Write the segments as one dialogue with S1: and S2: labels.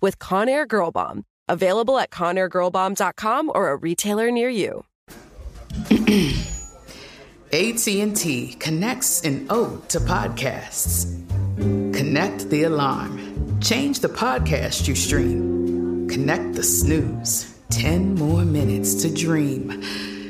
S1: with Conair Girl Bomb. Available at ConairGirlBomb.com or a retailer near you.
S2: AT&T connects an ode to podcasts. Connect the alarm. Change the podcast you stream. Connect the snooze. 10 more minutes to dream.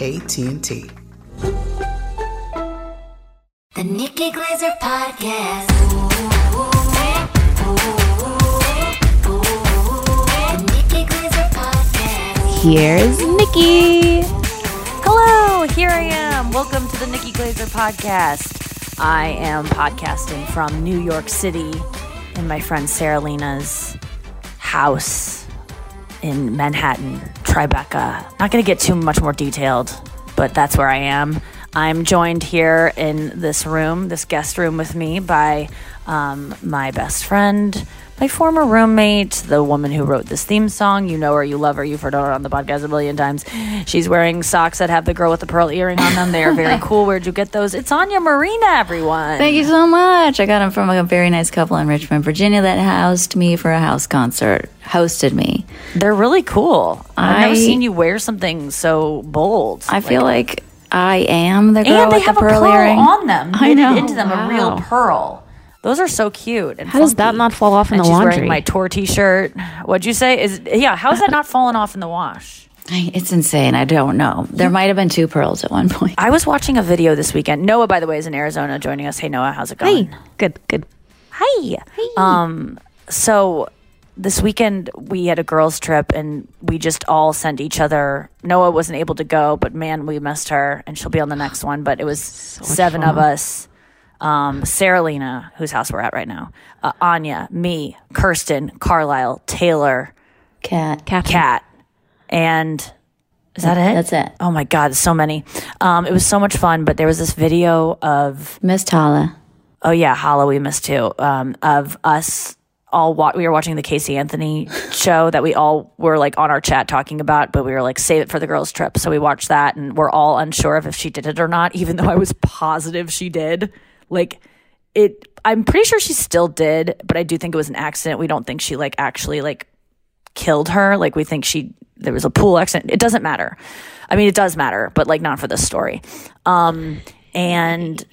S2: AT&T.
S3: The Nikki Glaser Podcast. The Nikki Glaser Podcast.
S4: Here's Nikki.
S5: Hello, here I am. Welcome to the Nikki Glaser podcast. I am podcasting from New York City in my friend Sarah Lena's house in Manhattan, Tribeca. Not going to get too much more detailed, but that's where I am. I'm joined here in this room, this guest room with me, by um, my best friend, my former roommate, the woman who wrote this theme song. You know her, you love her, you've heard her on the podcast a million times. She's wearing socks that have the girl with the pearl earring on them. They are very cool. Where'd you get those? It's Anya Marina, everyone.
S4: Thank you so much. I got them from a very nice couple in Richmond, Virginia that housed me for a house concert, hosted me.
S5: They're really cool. I've never seen you wear something so bold.
S4: I feel like, I am the girl
S5: and they
S4: with
S5: have
S4: the
S5: a
S4: pearl
S5: pearl
S4: earring.
S5: on them.
S4: I know.
S5: into them a real pearl. Those are so cute. And
S6: How does that not fall off in
S5: and
S6: the
S5: she's
S6: laundry?
S5: wearing my tour T-shirt. What'd you say? Is yeah? How is that not falling off in the wash?
S4: It's insane. I don't know. There might have been two pearls at one point.
S5: I was watching a video this weekend. Noa, by the way, is in Arizona joining us. Hey, Noa, how's it going?
S6: Hey, good, good.
S5: Hi. Um, so this weekend we had a girls' trip and we just all sent each other. Noa wasn't able to go, but man, we missed her, and she'll be on the next one. But it was seven of us. Um, Sarah Lena, whose house we're at right now, uh, Anya, me, Kirsten, Carlisle, Taylor,
S4: Cat.
S5: Kat, and is that it?
S4: That's it.
S5: Oh my God, so many. Um, it was so much fun, but there was this video of
S4: Miss Tala.
S5: Oh yeah, Hollow we missed too. Um, of us all wa- we were watching the Casey Anthony show that we all were like on our chat talking about, but we were like save it for the girls trip. So we watched that and we're all unsure of if she did it or not, even though I was positive she did. Like it I'm pretty sure she still did, but I do think it was an accident. We don't think she like actually like killed her. Like we think she there was a pool accident. It doesn't matter. I mean, it does matter, but like not for this story. Um, and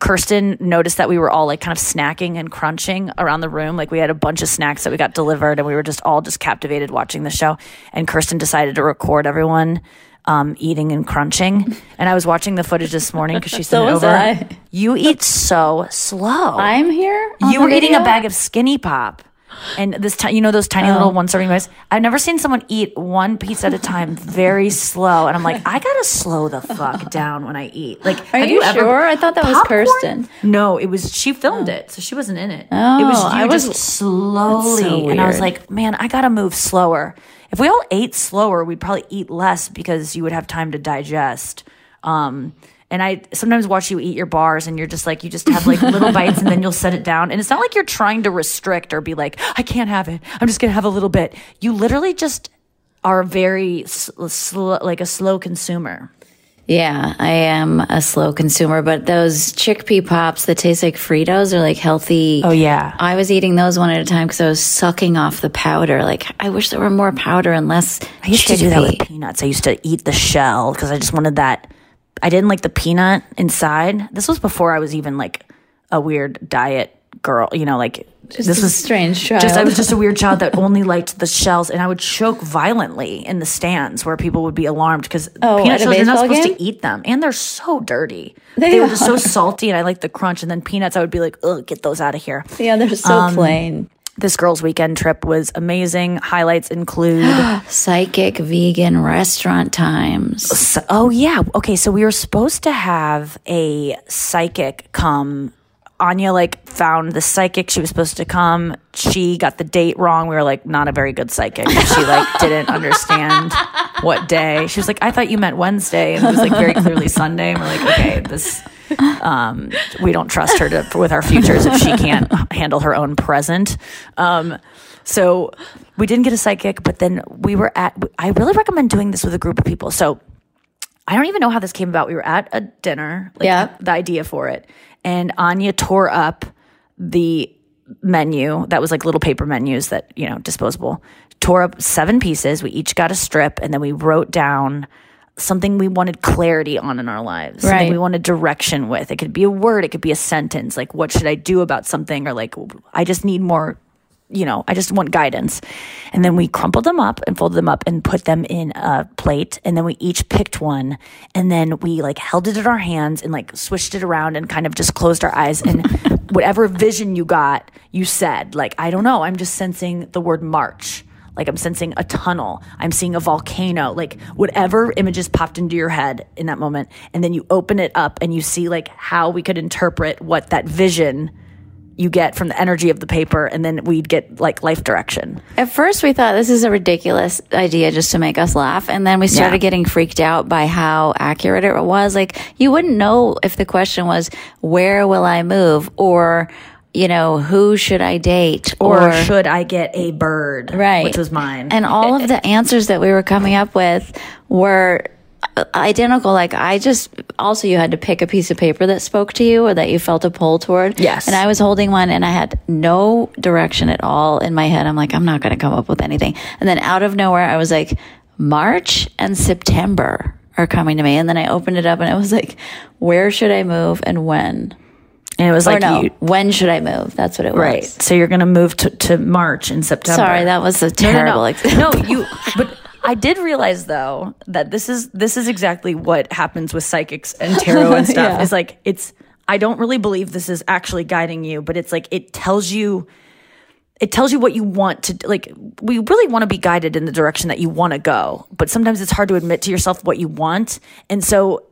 S5: Kirsten noticed that we were all like kind of snacking and crunching around the room. Like we had a bunch of snacks that we got delivered, and we were just all just captivated watching the show. And Kirsten decided to record everyone um, eating and crunching. And I was watching the footage this morning because she sent
S4: So
S5: it over.
S4: I.
S5: You eat so slow.
S4: I'm here.
S5: you were eating a bag of Skinny Pop. And this, time, you know, those tiny little one serving bites. I've never seen someone eat one piece at a time, very slow. And I'm like, I gotta slow the fuck down when I eat. Like,
S4: Are
S5: have
S4: you
S5: ever-
S4: sure? I thought that was Kirsten.
S5: No, it was. She filmed it, so she wasn't in it.
S4: Oh,
S5: it was you
S4: I was-
S5: just slowly,
S4: so
S5: and I was like, man, I gotta move slower. If we all ate slower, we'd probably eat less because you would have time to digest. Um, and I sometimes watch you eat your bars, and you're just like, you just have like little bites, and then you'll set it down. And it's not like you're trying to restrict or be like, I can't have it. I'm just gonna have a little bit. You literally just are very s- slow, like a slow consumer.
S4: Yeah, I am a slow consumer, but those chickpea pops that taste like Fritos are like healthy.
S5: Oh, yeah.
S4: I was eating those one at a time because I was sucking off the powder. Like, I wish there were more powder and less.
S5: I used to do that with peanuts. I used to eat the shell because I just wanted that. I didn't like the peanut inside. This was before I was even like a weird diet girl. You know, like this
S4: a
S5: was
S4: strange
S5: Just I was just a weird child that only liked the shells, and I would choke violently in the stands where people would be alarmed because
S4: Oh,
S5: peanut shells you're not supposed
S4: game?
S5: to eat them, and they're so dirty. They, were just so salty, and I like the crunch. And then peanuts, I would be like, "Ugh, get those out of here."
S4: Yeah, they're so
S5: Um,
S4: plain.
S5: This girls' weekend trip was amazing. Highlights include.
S4: Psychic vegan restaurant times.
S5: So- oh yeah. Okay, so we were supposed to have a psychic come. Anya like found the psychic. She was supposed to come. She got the date wrong. We were like, not a very good psychic. She like didn't understand what day. She was like, I thought you meant Wednesday, and it was like very clearly Sunday. And we're like, okay, this. Um, we don't trust her to with our futures if she can't handle her own present. Um, so we didn't get a psychic, but then we were at. I really recommend doing this with a group of people. So I don't even know how this came about. We were at a dinner, like
S4: Yeah.
S5: the idea for it, and Anya tore up the menu that was like little paper menus that you know disposable. Tore up seven pieces. We each got a strip, and then we wrote down something we wanted clarity on in our lives. Something
S4: Right.
S5: we wanted direction with. It could be a word. It could be a sentence. Like, what should I do about something? Or like, I just need more you know, I just want guidance. And then we crumpled them up and folded them up and put them in a plate. And then we each picked one. And then we like held it in our hands and like swished it around and kind of just closed our eyes. And whatever vision you got, you said, like, I don't know, I'm just sensing the word March. Like I'm sensing a tunnel. I'm seeing a volcano. Like whatever images popped into your head in that moment. And then you open it up and you see like how we could interpret what that vision you get from the energy of the paper and then we'd get like life direction.
S4: At first, we thought this is a ridiculous idea just to make us laugh. And then we started
S5: Yeah.
S4: getting freaked out by how accurate it was. Like, you wouldn't know if the question was, Where will I move? Or, you know, who should I date?
S5: Or, should I get a bird?
S4: right.
S5: Which was mine.
S4: And all of the answers that we were coming up with were identical. Like I just also you had to pick a piece of paper that spoke to you or that you felt a pull toward.
S5: Yes.
S4: And I was holding one and I had no direction at all in my head. I'm like, I'm not going to come up with anything. And then out of nowhere, I was like, March and September are coming to me. And then I opened it up and it was like, where should I move and when?
S5: and it was
S4: Or
S5: like
S4: no,
S5: you,
S4: when should I move? That's what it
S5: right.
S4: was.
S5: So you're going to move to, to March and September.
S4: Sorry, that was a
S5: No, no,
S4: terrible
S5: no.
S4: example.
S5: no, you but I did realize though that this is this is exactly what happens with psychics and tarot and stuff.
S4: Yeah.
S5: Is like it's I don't really believe this is actually guiding you, but it's like it tells you it tells you what you want to like we really want to be guided in the direction that you want to go but sometimes it's hard to admit to yourself what you want and so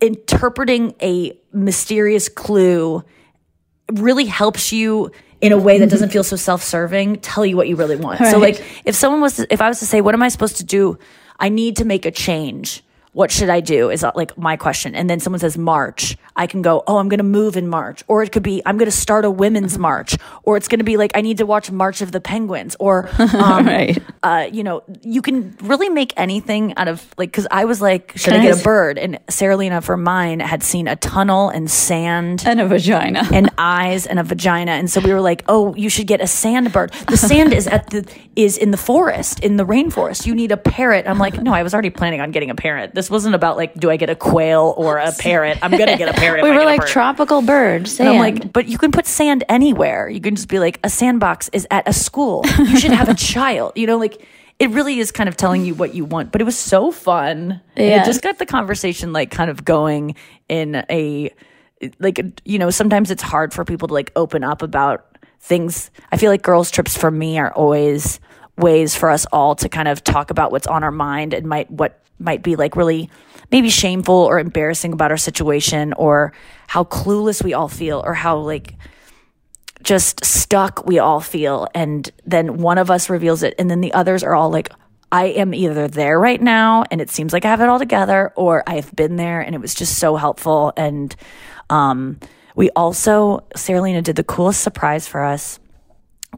S5: interpreting a mysterious clue really helps you in a way that doesn't mm-hmm. feel so self-serving tell you what you really want. So like if someone was to, if i was to say what am i supposed to do? I need to make a change what should i do is uh, like my question and then someone says march i can go oh i'm going to move in march or it could be i'm going to start a women's march or it's going to be like i need to watch march of the penguins or um,
S4: Right.
S5: uh, you know, you can really make anything out of like because I was like, should
S4: Can
S5: I get a bird? And Sarah Lena for mine had seen a tunnel and sand
S4: And a vagina.
S5: and eyes and a vagina, and so we were like, oh, you should get a sand bird. The sand is at the is in the forest in the rainforest. You need a parrot. I'm like, no, I was already planning on getting a parrot. This wasn't about like, do I get a quail or a parrot? I'm gonna get a parrot.
S4: we were like
S5: bird.
S4: tropical birds.
S5: And I'm like, but you can put sand anywhere. You can just be like, a sandbox is at a school. You should have a child. You know, like it really is kind of telling you what you want. But it was so fun.
S4: Yeah.
S5: It just got the conversation like kind of going in a like you know, sometimes it's hard for people to like open up about things. I feel like girls' trips for me are always ways for us all to kind of talk about what's on our mind and might what might be like really maybe shameful or embarrassing about our situation or how clueless we all feel or how like just stuck we all feel. And then one of us reveals it and then the others are all like I am either there right now and it seems like I have it all together or I have been there and it was just so helpful. And um we also Sarah Lena did the coolest surprise for us.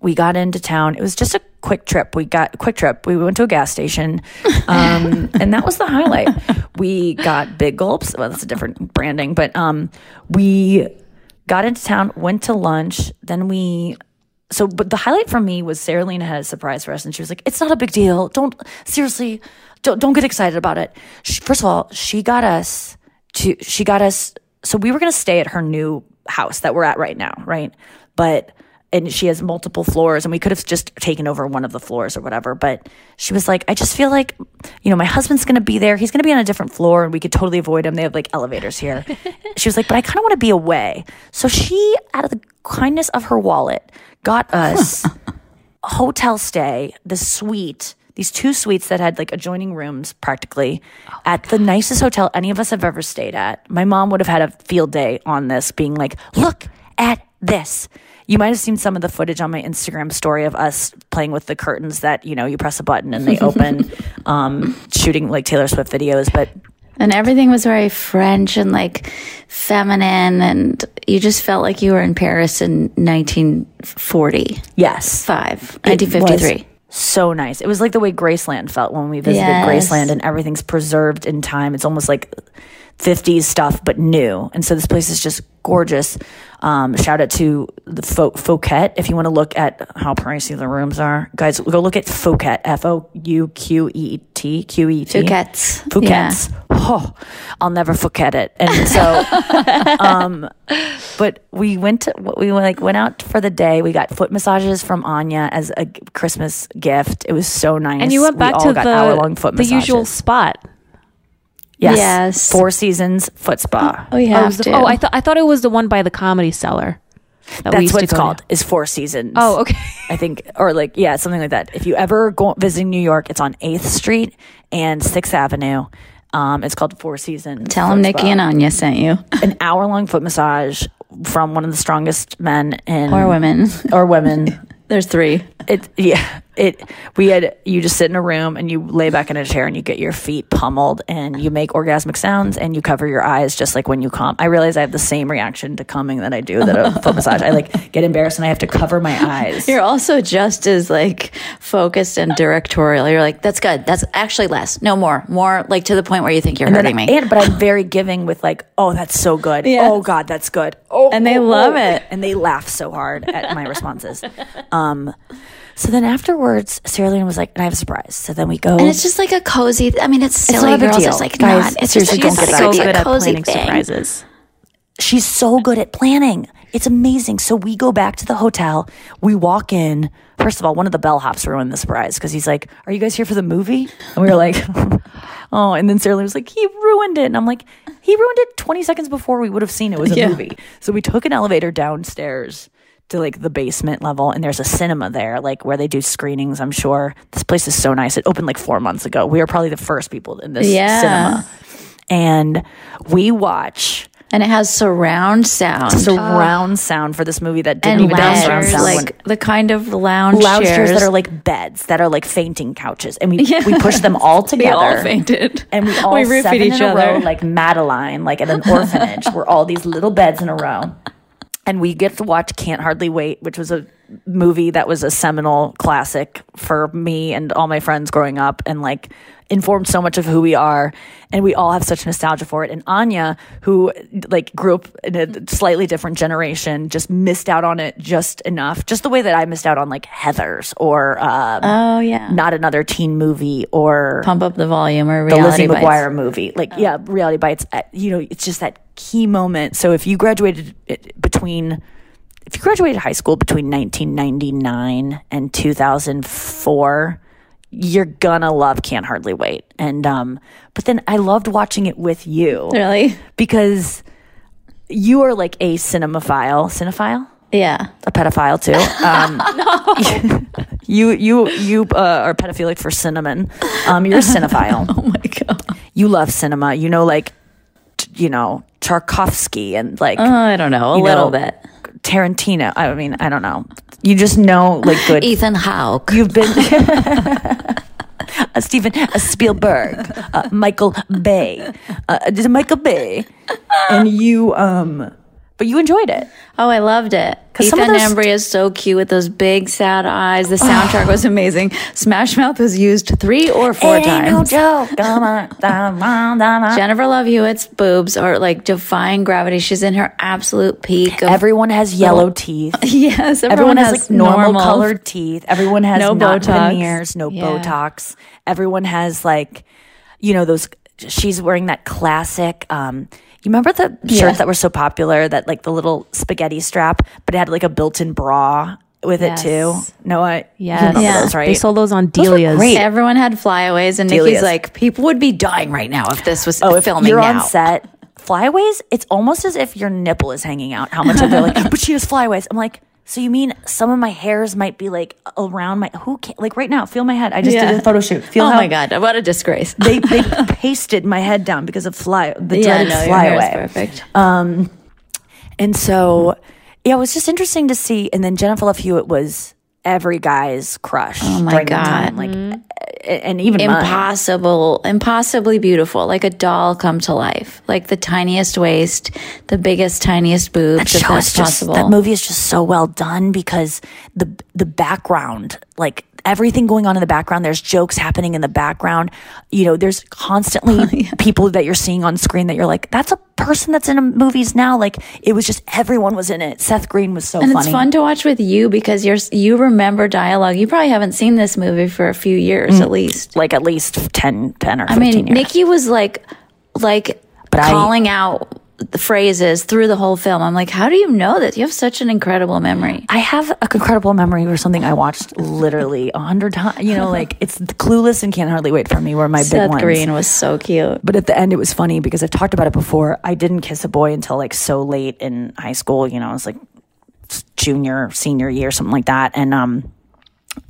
S5: We got into town. It was just a quick trip. We got a quick trip. We went to a gas station, um, and that was the highlight. We got big gulps. Well, that's a different branding, but um, we got into town, went to lunch, then we. So, but the highlight for me was Sarah Lena had a surprise for us, and she was like, "It's not a big deal. Don't seriously, don't don't get excited about it." She, first of all, she got us to she got us. So we were going to stay at her new house that we're at right now, right? But and she has multiple floors and we could have just taken over one of the floors or whatever but she was like i just feel like you know my husband's going to be there. He's going to be on a different floor and we could totally avoid him. They have like elevators here. She was like but i kind of want to be away. So she out of the kindness of her wallet got us a hotel stay the suite these two suites that had like adjoining rooms practically oh at the nicest hotel any of us have ever stayed at. My mom would have had a field day on this being like look at this you might have seen some of the footage on my Instagram story of us playing with the curtains that, you know, you press a button and they open, um, shooting like Taylor Swift videos. But
S4: And everything was very French and like feminine, and you just felt like you were in Paris in 1940.
S5: yes, five
S4: 1953.
S5: so nice. It was like the way Graceland felt when we visited
S4: Yes.
S5: Graceland and everything's preserved in time. It's almost like 50s stuff, but new. And so this place is just gorgeous. Um, shout out to the Fo- Fouquet. If you want to look at how pricey the rooms are, guys, go look at Fouquet, F O U Q E T, Q E T.
S4: Phuket.
S5: Phuket's. Oh, I'll never forget it. And so, um, but we went to, we like went out for the day. We got foot massages from Anya as a Christmas gift. It was so nice.
S6: And you went
S5: We
S6: back
S5: all
S6: to
S5: got
S6: the the usual spot.
S5: Yes.
S4: Yes.
S5: Four Seasons Foot Spa.
S4: Oh, you
S6: Oh, it
S4: have
S6: was the- oh, I thought I thought it was the one by the Comedy Cellar. That
S5: That's what it's
S6: go to.
S5: called. Is Four Seasons.
S6: Oh, okay.
S5: I think, or like, yeah, something like that. If you ever go visiting New York, it's on 8th Street and 6th Avenue. Um, it's called Four Seasons.
S4: Tell
S5: Foot
S4: them Nikki and Anya sent you,
S5: an hour long foot massage from one of the strongest men in
S4: or women.
S5: or women.
S4: There's three.
S5: It yeah. It we had you just sit in a room and you lay back in a chair and you get your feet pummeled and you make orgasmic sounds and you cover your eyes just like when you come. I realize I have the same reaction to coming that I do that a foot massage. I like get embarrassed and I have to cover my eyes.
S4: You're also just as like focused and directorial. You're like, that's good. That's actually less. No more. More like to the point where you think you're
S5: And then-
S4: hurting me.
S5: and but I'm very giving with like, oh, that's so good.
S4: Yes.
S5: Oh God, that's good. Oh,
S4: And they
S5: oh,
S4: love
S5: oh.
S4: it.
S5: and they laugh so hard at my responses. Um, so then afterwards, Sarah Lena was like, "And I have a surprise." So then we go.
S4: and it's just like a cozy. I mean, it's silly,
S5: not a
S4: girls.
S5: deal.
S4: It's like
S5: Guys,
S4: not. It's
S5: seriously,
S4: just
S5: don't
S4: like
S5: get
S4: a
S6: so
S5: excited.
S6: good at
S4: cozy
S6: planning
S4: thing.
S6: surprises.
S5: she's so good at planning. It's amazing. So we go back to the hotel. We walk in. First of all, one of the bellhops ruined the surprise because he's like, "Are you guys here for the movie?" And we were like, "Oh." And then Sarah Lynn was like, "He ruined it." And I'm like, "He ruined it 20 seconds before we would have seen it was a
S4: Yeah.
S5: movie." So we took an elevator downstairs to like the basement level, and there's a cinema there, like where they do screenings. I'm sure this place is so nice. It opened like four months ago. We were probably the first people in this
S4: Yeah.
S5: cinema, and we watch
S4: And it has surround sound.
S5: surround sound for this movie that didn't
S4: and
S5: even have surround sound.
S4: like the kind of lounge,
S5: lounge chairs that are like beds that are like fainting couches, and we
S4: Yeah.
S5: we push them all together.
S4: we all fainted.
S5: And we all
S4: we
S5: seven in a
S4: other.
S5: row, like Madeline, like at an orphanage, where all these little beds in a row. And we get to watch Can't Hardly Wait, which was a movie that was a seminal classic for me and all my friends growing up and like informed so much of who we are. And we all have such nostalgia for it. And Anya, who like grew up in a slightly different generation, just missed out on it just enough, just the way that I missed out on like Heathers or um,
S4: oh yeah.
S5: not another teen movie or
S4: Pump up the volume or
S5: the
S4: reality
S5: Lizzie
S4: bites.
S5: McGuire movie. Like, yeah, reality bites. uh, You know, it's just that key moment. So if you graduated between, if you graduated high school between 1999 and 2004, you're gonna love Can't Hardly Wait. And, um, but then I loved watching it with you
S4: Really?
S5: because you are like a cinemaphile, cinephile.
S4: Yeah.
S5: a pedophile too. Um, you you you uh, are pedophilic for cinnamon. Um, you're a cinephile.
S4: Oh my god.
S5: you love cinema. You know, like t- you know Tarkovsky and like
S4: Uh, I don't know, a little
S5: know,
S4: bit.
S5: Tarantino. I mean, I don't know. You just know like good.
S4: Ethan Hawke.
S5: You've been a Steven Spielberg, uh, Michael Bay, uh, Michael Bay, and you um, but you enjoyed it.
S4: Oh, I loved it. Ethan
S5: of those-
S4: Embry is so cute with those big sad eyes. The soundtrack was amazing. Smash Mouth was used three or four times.
S5: joke.
S4: Jennifer Love Hewitt's boobs are like defying gravity. She's in her absolute peak.
S5: Everyone has yellow teeth.
S4: yes,
S5: Everyone, has, like normal, colored teeth. Everyone has
S4: No Botox.
S5: veneers, no
S4: Yeah.
S5: Botox. Everyone has like, you know, those. She's wearing that classic. um You remember the shirts that were so popular? That like the little spaghetti strap, but it had like a built-in bra with
S6: Yes.
S5: it too. No, I
S6: Yes.
S5: you
S4: Yeah.
S5: those, right?
S6: They sold those on
S5: Those were
S6: Delia's.
S5: great.
S4: Everyone had flyaways, and
S5: Delia's.
S4: Nikki's like, people would be dying right now if this was
S5: Oh, if
S4: filming
S5: you're
S4: now.
S5: on set, flyaways, it's almost as if your nipple is hanging out. How much of they're like, but she has flyaways. I'm like, so you mean some of my hairs might be like around my who can like right now? Feel my head. I just
S4: Yeah.
S5: did a photo shoot. Feel
S4: oh my god, what a disgrace!
S5: they they pasted my head down because of fly the
S4: yeah,
S5: dreaded
S4: no, is
S5: flyaway.
S4: perfect.
S5: Um, and so yeah, it was just interesting to see. And then Jennifer Love Hewitt was every guy's crush.
S4: Oh my God.
S5: time. like mm-hmm. a- and even mine.
S4: impossible, impossibly beautiful, like a doll come to life, like the tiniest waist, the biggest, tiniest boobs,
S5: that
S4: if
S5: show
S4: that's
S5: is just
S4: possible.
S5: that movie is just so well done because the the background like everything going on in the background. There's jokes happening in the background. You know there's constantly people that you're seeing on screen that you're like that's a person that's in a movies now. Like it was just everyone was in it. Seth Green was so
S4: and
S5: funny.
S4: it's fun to watch with you because you're you remember dialogue. You probably haven't seen this movie for a few years mm. at least.
S5: like at least 10 10 or
S4: I
S5: 15
S4: mean,
S5: years.
S4: Nikki was like, like
S5: But I-
S4: calling out the phrases through the whole film. I'm like, how do you know this? You have such an incredible memory.
S5: I have a incredible memory for something I watched literally a hundred times. You know, like it's Clueless and Can't Hardly Wait for Me were my big
S4: Seth
S5: ones.
S4: Green was so cute.
S5: But at the end, it was funny because I've talked about it before. I didn't kiss a boy until like so late in high school. You know, I was like junior, senior year, something like that. And um,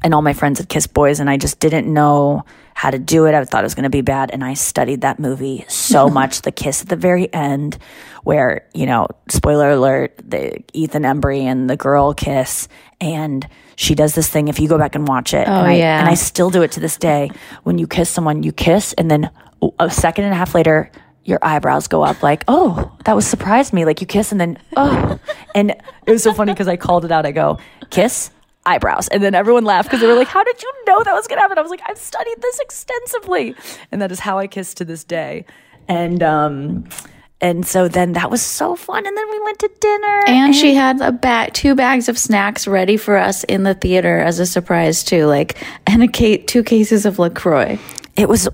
S5: and all my friends had kissed boys, and I just didn't know how to do it. I thought it was going to be bad, and I studied that movie so much. The kiss at the very end, where you know, spoiler alert, the Ethan Embry and the girl kiss, and she does this thing. If you go back and watch it, oh, and I,
S4: yeah.
S5: and I still do it to this day. When you kiss someone, you kiss, and then a second and a half later. Your eyebrows go up like, oh, that was surprised me. Like you kiss and then, oh, and it was so funny because I called it out. I go, kiss, eyebrows. And then everyone laughed because they were like, How did you know that was going to happen? I was like, I've studied this extensively. And that is how I kiss to this day. And, um, and so then that was so fun. And then we went to dinner.
S4: And she had a bag, two bags of snacks ready for us in the theater as a surprise too, like and a ca- two cases of Lacroix.
S5: it was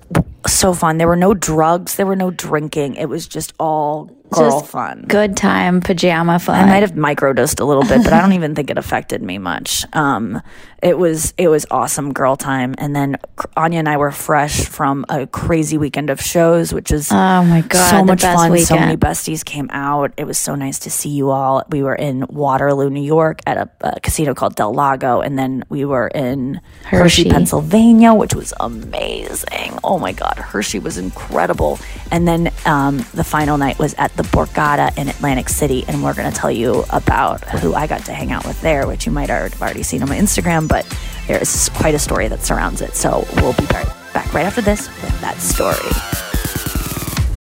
S5: so fun. There were no drugs, there were no drinking. It was just all girl
S4: Just
S5: fun.
S4: good time, pajama fun.
S5: I might have microdosed a little bit, but I don't even think it affected me much. Um, it was it was awesome girl time, and then Anya and I were fresh from a crazy weekend of shows, which is
S4: Oh my God,
S5: so much fun. So many besties came out. It was so nice to see you all. We were in Waterloo, New York, at a, a casino called Del Lago, and then we were in Hershey,
S4: Hershey.
S5: Pennsylvania, which was amazing. Oh my God, Hershey was incredible. And then um, the final night was at the Borgata in Atlantic City, and we're going to tell you about who I got to hang out with there, which you might have already seen on my Instagram, but there is quite a story that surrounds it. So we'll be back right after this with that story.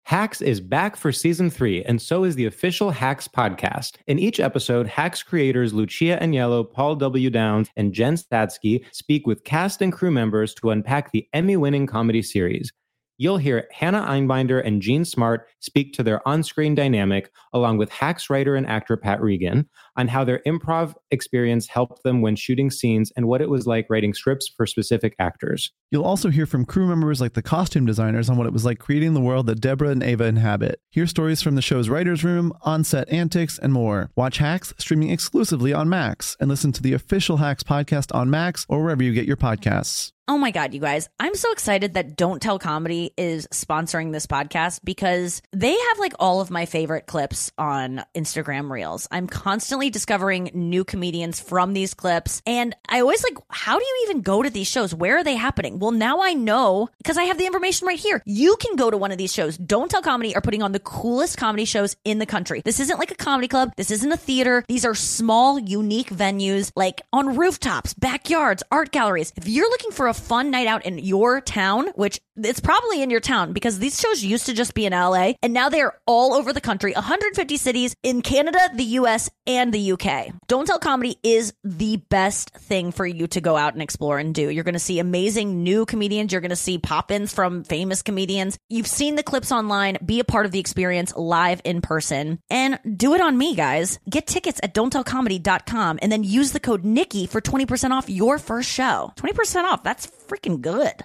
S7: Hacks is back for season three, and so is the official Hacks podcast. In each episode, Hacks creators Lucia Aniello, Paul W. Downs, and Jen Statsky speak with cast and crew members to unpack the Emmy winning comedy series. You'll hear Hannah Einbinder and Jean Smart speak to their on screen dynamic, along with Hacks writer and actor Pat Regan, on how their improv experience helped them when shooting scenes and what it was like writing scripts for specific actors.
S8: You'll also hear from crew members like the costume designers on what it was like creating the world that Deborah and Ava inhabit. Hear stories from the show's writer's room, on set antics, and more. Watch Hacks streaming exclusively on Max and listen to the official Hacks podcast on Max or wherever you get your podcasts.
S9: Oh my God, you guys. I'm so excited that Don't Tell Comedy is sponsoring this podcast because they have like all of my favorite clips on Instagram Reels. I'm constantly discovering new comedians from these clips. And I always like, how do you even go to these shows? Where are they happening? Well, now I know because I have the information right here. You can go to one of these shows. Don't Tell Comedy are putting on the coolest comedy shows in the country. This isn't like a comedy club. This isn't a theater. These are small, unique venues like on rooftops, backyards, art galleries. If you're looking for a fun night out in your town, which it's probably in your town because these shows used to just be in LA and now they are all over the country, 150 cities in Canada, the US, and the UK. Don't Tell Comedy is the best thing for you to go out and explore and do. You're going to see amazing new comedians. You're going to see pop ins from famous comedians. You've seen the clips online. Be a part of the experience live in person and do it on me, guys. Get tickets at don'ttellcomedy.com and then use the code Nikki for 20% off your first show. 20% off. That's freaking good.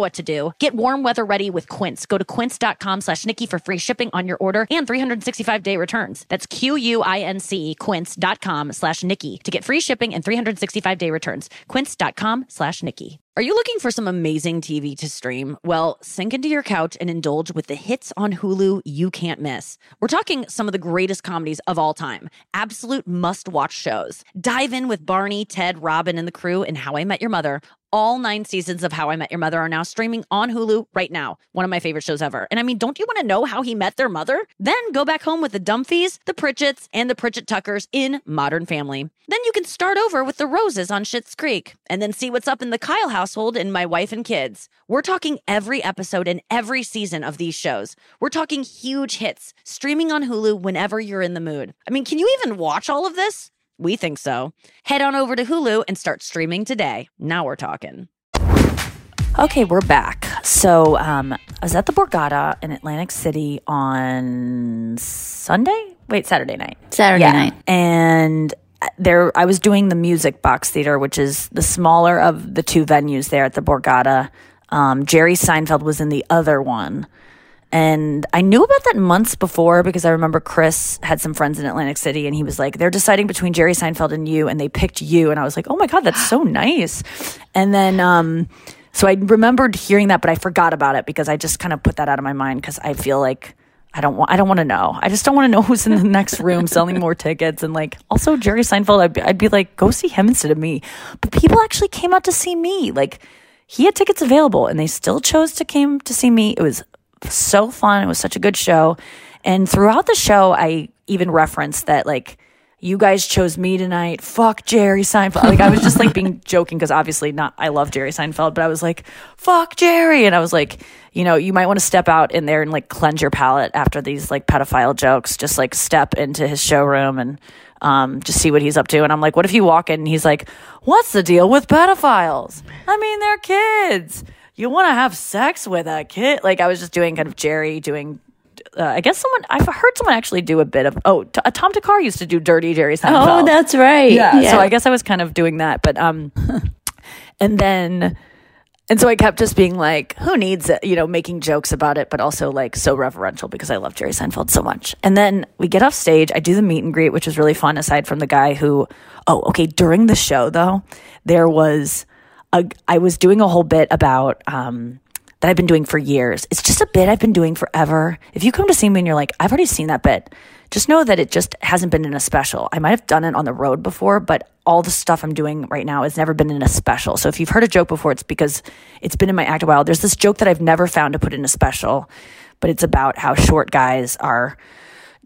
S10: what to do. Get warm weather ready with Quince. Go to quince.com slash Nikki for free shipping on your order and 365 day returns. That's Q-U-I-N-C quince.com slash Nikki to get free shipping and 365 day returns. Quince.com slash Nikki. Are you looking for some amazing TV to stream? Well, sink into your couch and indulge with the hits on Hulu you can't miss. We're talking some of the greatest comedies of all time, absolute must watch shows. Dive in with Barney, Ted, Robin, and the crew in How I Met Your Mother. All nine seasons of How I Met Your Mother are now streaming on Hulu right now. One of my favorite shows ever. And I mean, don't you want to know how he met their mother? Then go back home with the Dunphys, the Pritchett's, and the Pritchett Tuckers in Modern Family. Then you can start over with the Roses on Schitt's Creek, and then see what's up in the Kyle household in My Wife and Kids. We're talking every episode and every season of these shows. We're talking huge hits, streaming on Hulu whenever you're in the mood. I mean, can you even watch all of this? We think so. Head on over to Hulu and start streaming today. Now we're talking.
S5: Okay, we're back. So um, I was at the Borgata in Atlantic City on Sunday. Wait, Saturday night.
S4: Saturday
S5: Yeah.
S4: night.
S5: and there I was doing the Music Box Theater, which is the smaller of the two venues there at the Borgata. Um, Jerry Seinfeld was in the other one. And I knew about that months before because I remember Chris had some friends in Atlantic City and he was like, they're deciding between Jerry Seinfeld and you, and they picked you. And I was like, oh my God, that's so nice. And then, um, so I remembered hearing that, but I forgot about it because I just kind of put that out of my mind because I feel like I don't want, I don't want to know. I just don't want to know who's in the next room selling more tickets. And like, also Jerry Seinfeld, I'd be, I'd be like, go see him instead of me. But people actually came out to see me. Like, he had tickets available and they still chose to came to see me. It was so fun. It was such a good show. And throughout the show, I even referenced that like you guys chose me tonight. Fuck Jerry Seinfeld. Like I was just like being joking because obviously not I love Jerry Seinfeld, but I was like, fuck Jerry. And I was like, you know, you might want to step out in there and like cleanse your palate after these like pedophile jokes. Just like step into his showroom and um, just see what he's up to. And I'm like, what if you walk in and he's like, what's the deal with pedophiles? I mean, they're kids. You want to have sex with a kid? Like I was just doing kind of Jerry doing. Uh, I guess someone I've heard someone actually do a bit of oh T- Tom Takar used to do dirty Jerry Seinfeld.
S4: Oh, that's right.
S5: Yeah, So I guess I was kind of doing that, but um, and then, and so I kept just being like, who needs it? You know, making jokes about it, but also like so reverential because I love Jerry Seinfeld so much. And then we get off stage. I do the meet and greet, which was really fun. Aside from the guy who, oh, okay, during the show though, there was a I was doing a whole bit about um that I've been doing for years. It's just a bit I've been doing forever. If you come to see me and you're like, I've already seen that bit, just know that it just hasn't been in a special. I might have done it on the road before, but all the stuff I'm doing right now has never been in a special. So if you've heard a joke before, it's because it's been in my act a while. There's this joke that I've never found to put in a special, but it's about how short guys are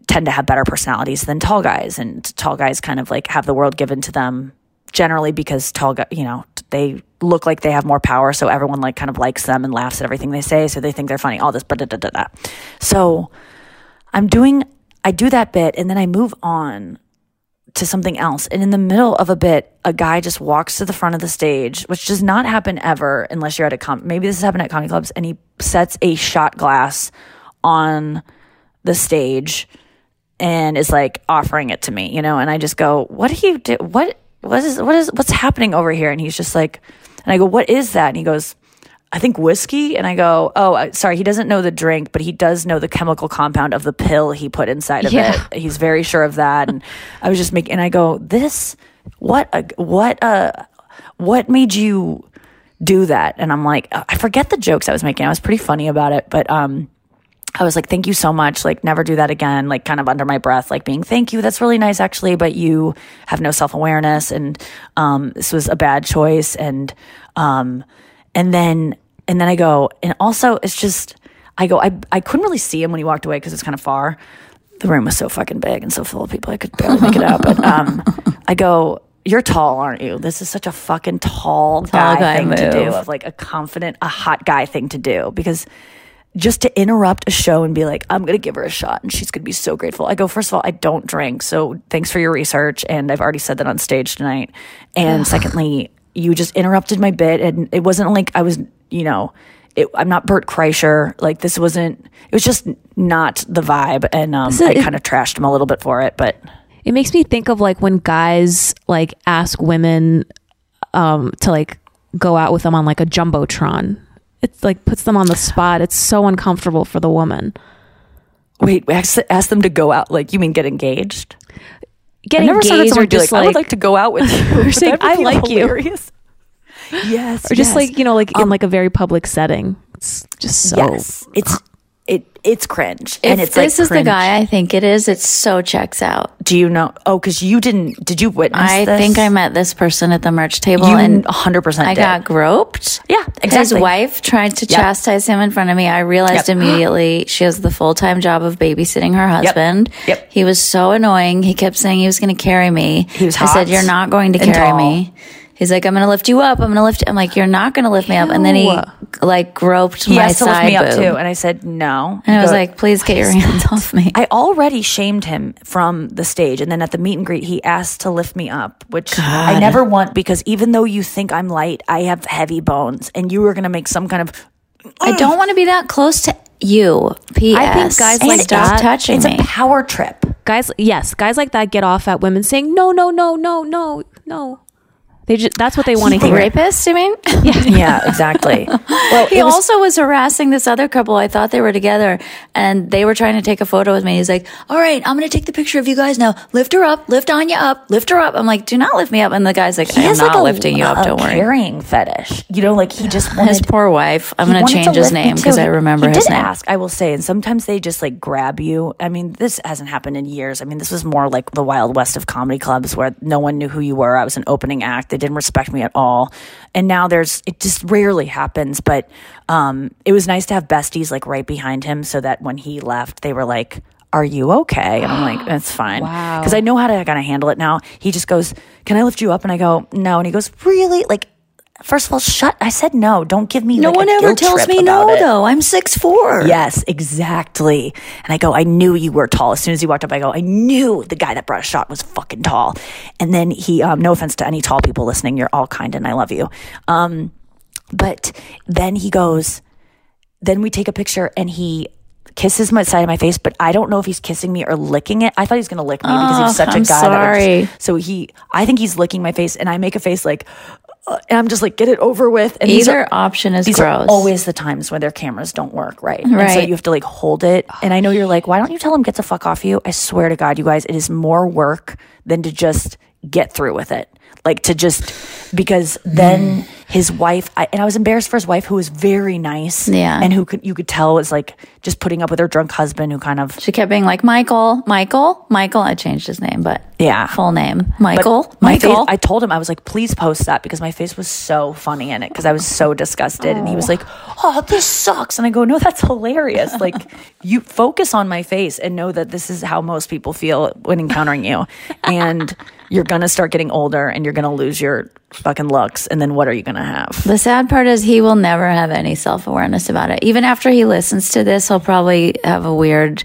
S5: tend to have better personalities than tall guys and tall guys kind of like have the world given to them generally because tall you know, they they look like they have more power, so everyone like kind of likes them and laughs at everything they say, so they think they're funny. All this, but da da da da. So I'm doing, I do that bit, and then I move on to something else. And in the middle of a bit, a guy just walks to the front of the stage, which does not happen ever unless you're at a com. Maybe this has happened at comedy clubs, and he sets a shot glass on the stage and is like offering it to me, you know. And I just go, "What do you do? What what is what is what's happening over here?" And he's just like, and I go, "What is that?" And he goes. I think whiskey. And I go, oh, sorry, he doesn't know the drink, but he does know the chemical compound of the pill he put inside of
S4: Yeah.
S5: it. He's very sure of that. And I was just making, and I go, this, what, a, what, a, what made you do that? And I'm like, I forget the jokes I was making. I was pretty funny about it, but, um, I was like, thank you so much. Like, never do that again. Like, kind of under my breath, like being, thank you. That's really nice, actually. But you have no self awareness. And, um, this was a bad choice. And, um, and then, and then I go, and also it's just, I go, I, I couldn't really see him when he walked away because it's kind of far. The room was so fucking big and so full of people, I could barely make it out. But, um, I go, you're tall, aren't you? This is such a fucking tall, guy,
S4: guy
S5: thing to do, of like a confident, a hot guy thing to do because just to interrupt a show and be like, I'm going to give her a shot and she's going to be so grateful. I go, first of all, I don't drink. So thanks for your research. And I've already said that on stage tonight. And secondly, you just interrupted my bit. And it wasn't like I was, you know, it, I'm not Bert Kreischer. Like this wasn't, it was just not the vibe. And um,
S6: So
S5: I kind of trashed him a little bit for it. But
S6: It makes me think of like when guys like ask women um to like go out with them on like a jumbotron. It's like puts them on the spot. It's so uncomfortable for the woman.
S5: wait, ask, ask them to go out. Like, you mean get engaged?
S6: Get
S5: I never said that
S6: engaged
S5: someone
S6: or just
S5: like, I would like to go out with you.
S6: or saying, I like you.
S5: hilarious. Yes.
S6: or just
S5: yes.
S6: like you know like in um, like a very public setting. It's just so
S5: yes, it's it it's cringe, and
S4: if
S5: it's like
S4: this is the guy I think it is, it so checks out.
S5: Do you know? Oh, because you didn't. Did you witness?
S4: I
S5: this?
S4: think I met this person at the merch table
S5: You
S4: and
S5: 100%
S4: I
S5: did.
S4: got groped.
S5: Yeah, exactly.
S4: His wife tried to
S5: Yep.
S4: chastise him in front of me. I realized
S5: Yep.
S4: immediately she has the full time job of babysitting her husband.
S5: Yep.
S4: He was so annoying. He kept saying he was going to carry me.
S5: He was
S4: I said, You're not going to
S5: and
S4: carry
S5: tall.
S4: me. He's like, I'm going to lift you up. I'm going to lift. I'm like, You're not going to lift me up. And then he like groped
S5: He
S4: my
S5: asked to lift
S4: side
S5: me up
S4: boob.
S5: too, and I said no.
S4: And I was
S5: goes-
S4: like, Please get your hands off me.
S5: I already shamed him from the stage, and then at the meet and greet, he asked to lift me up, which I never want because even though you think I'm light, I have heavy bones, and you were going to make some kind of.
S4: I don't want to be that close to you. P.S.
S6: I think guys
S4: And
S6: like
S4: stop
S6: that-
S4: touching
S5: It's
S4: me.
S5: a power trip.
S6: guys yes, guys like that get off at women saying no no no no no no. They just that's what they want to hear.
S4: Rapist, you mean?
S5: Yeah, yeah, exactly. well,
S4: He
S5: was-
S4: also was harassing this other couple. I thought they were together and they were trying to take a photo with me. He's like, all right, I'm going to take the picture of you guys now. Lift her up, lift Anya up, lift her up. I'm like, do not lift me up. And the guy's like,
S5: he
S4: I'm
S5: has
S4: not
S5: like a,
S4: lifting you up. Don't worry.
S5: carrying fetish. You know, like he just wanted
S4: His poor wife. I'm going to change his name because I
S5: He-
S4: remember
S5: he
S4: his
S5: did
S4: name.
S5: ask, I will say, and sometimes they just like grab you. I mean, this hasn't happened in years. I mean, this was more like the wild west of comedy clubs where no one knew who you were. I was an opening act. They didn't respect me at all. And now there's it just rarely happens, but um, it was nice to have besties like right behind him so that when he left, they were like. Are you okay? And I'm like, that's fine.
S6: Wow.
S5: Because I know how to kind of handle it now. He just goes, Can I lift you up? And I go, No. And he goes, Really? Like, first of all, shut. I said no. Don't give me
S4: No
S5: like,
S4: one ever tells me no,
S5: it.
S4: though. I'm six four.
S5: Yes, exactly. And I go, I knew you were tall. As soon as he walked up, I go, I knew the guy that brought a shot was fucking tall. And then he, um, no offense to any tall people listening, you're all kind and I love you. Um, but then he goes, then we take a picture and he kisses my side of my face, but I don't know if he's kissing me or licking it. I thought he was going to lick me because he's
S4: Oh,
S5: such
S4: I'm
S5: a guy.
S4: sorry.
S5: just- so he, I think he's licking my face and I make a face like, and I'm just like, get it over with. And these
S4: Either
S5: are-
S4: option is
S5: these
S4: gross.
S5: are always the times when their cameras don't work right. And so you have to like hold it. And I know you're like, why don't you tell him get the fuck off you? I swear to God, you guys, it is more work than to just get through with it. Like to just because then
S4: Mm.
S5: his wife I, and I was embarrassed for his wife who was very nice.
S4: Yeah.
S5: And who could you could tell was like just putting up with her drunk husband who kind of
S4: She kept being like, Michael, Michael, Michael. I changed his name, but
S5: Yeah.
S4: full name, Michael,
S5: my
S4: Michael.
S5: face- I told him I was like, please post that because my face was so funny in it because I was so disgusted, and he was like, "Oh, this sucks," and I go, "No, that's hilarious." Like, you focus on my face and know that this is how most people feel when encountering you, and you're gonna start getting older, and you're gonna lose your fucking looks, and then what are you gonna have?
S4: The sad part is he will never have any self awareness about it. Even after he listens to this, he'll probably have a weird,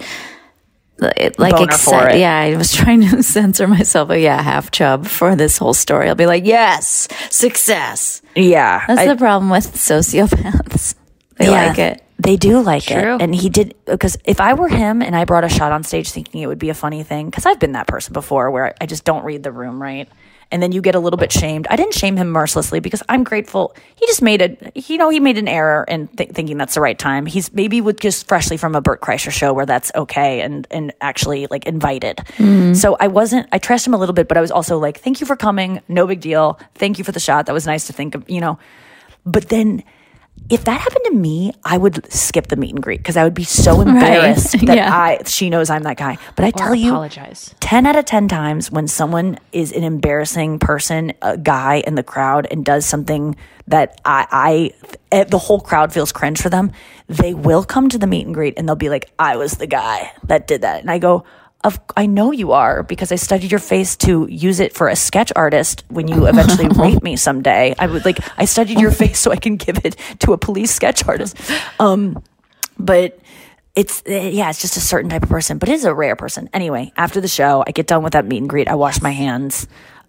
S4: like,
S5: Boner
S4: yeah. I was trying to censor myself, but yeah, half chub for this whole story. I'll be like, yes, success.
S5: Yeah,
S4: That's
S5: I-
S4: the problem with sociopaths. They
S5: Yeah,
S4: like it.
S5: They do like
S4: True.
S5: it. And he did, because if I were him and I brought a shot on stage thinking it would be a funny thing, because I've been that person before where I just don't read the room right. And then you get a little bit shamed. I didn't shame him mercilessly because I'm grateful. He just made it, you know, he made an error in th- thinking that's the right time. He's maybe with just freshly from a Bert Kreischer show where that's okay and, and actually like invited.
S4: Mm-hmm.
S5: So I wasn't, I trashed him a little bit, but I was also like, thank you for coming. No big deal. Thank you for the shot. That was nice to think of, you know. But then if that happened to me, I would skip the meet and greet because I would be so embarrassed that
S6: Yeah.
S5: I she knows I'm that guy. But I
S6: Or
S5: tell you,
S6: apologize.
S5: 10 out of 10 times when someone is an embarrassing person, a guy in the crowd, and does something that I, I eh, the whole crowd feels cringe for them, they will come to the meet and greet and they'll be like, I was the guy that did that. And I go, of, I know you are because I studied your face to use it for a sketch artist when you eventually rape me someday. I would like, I studied your face so I can give it to a police sketch artist. Um, but it's yeah, it's just a certain type of person, but it is a rare person. Anyway, after the show, I get done with that meet and greet. I wash my hands,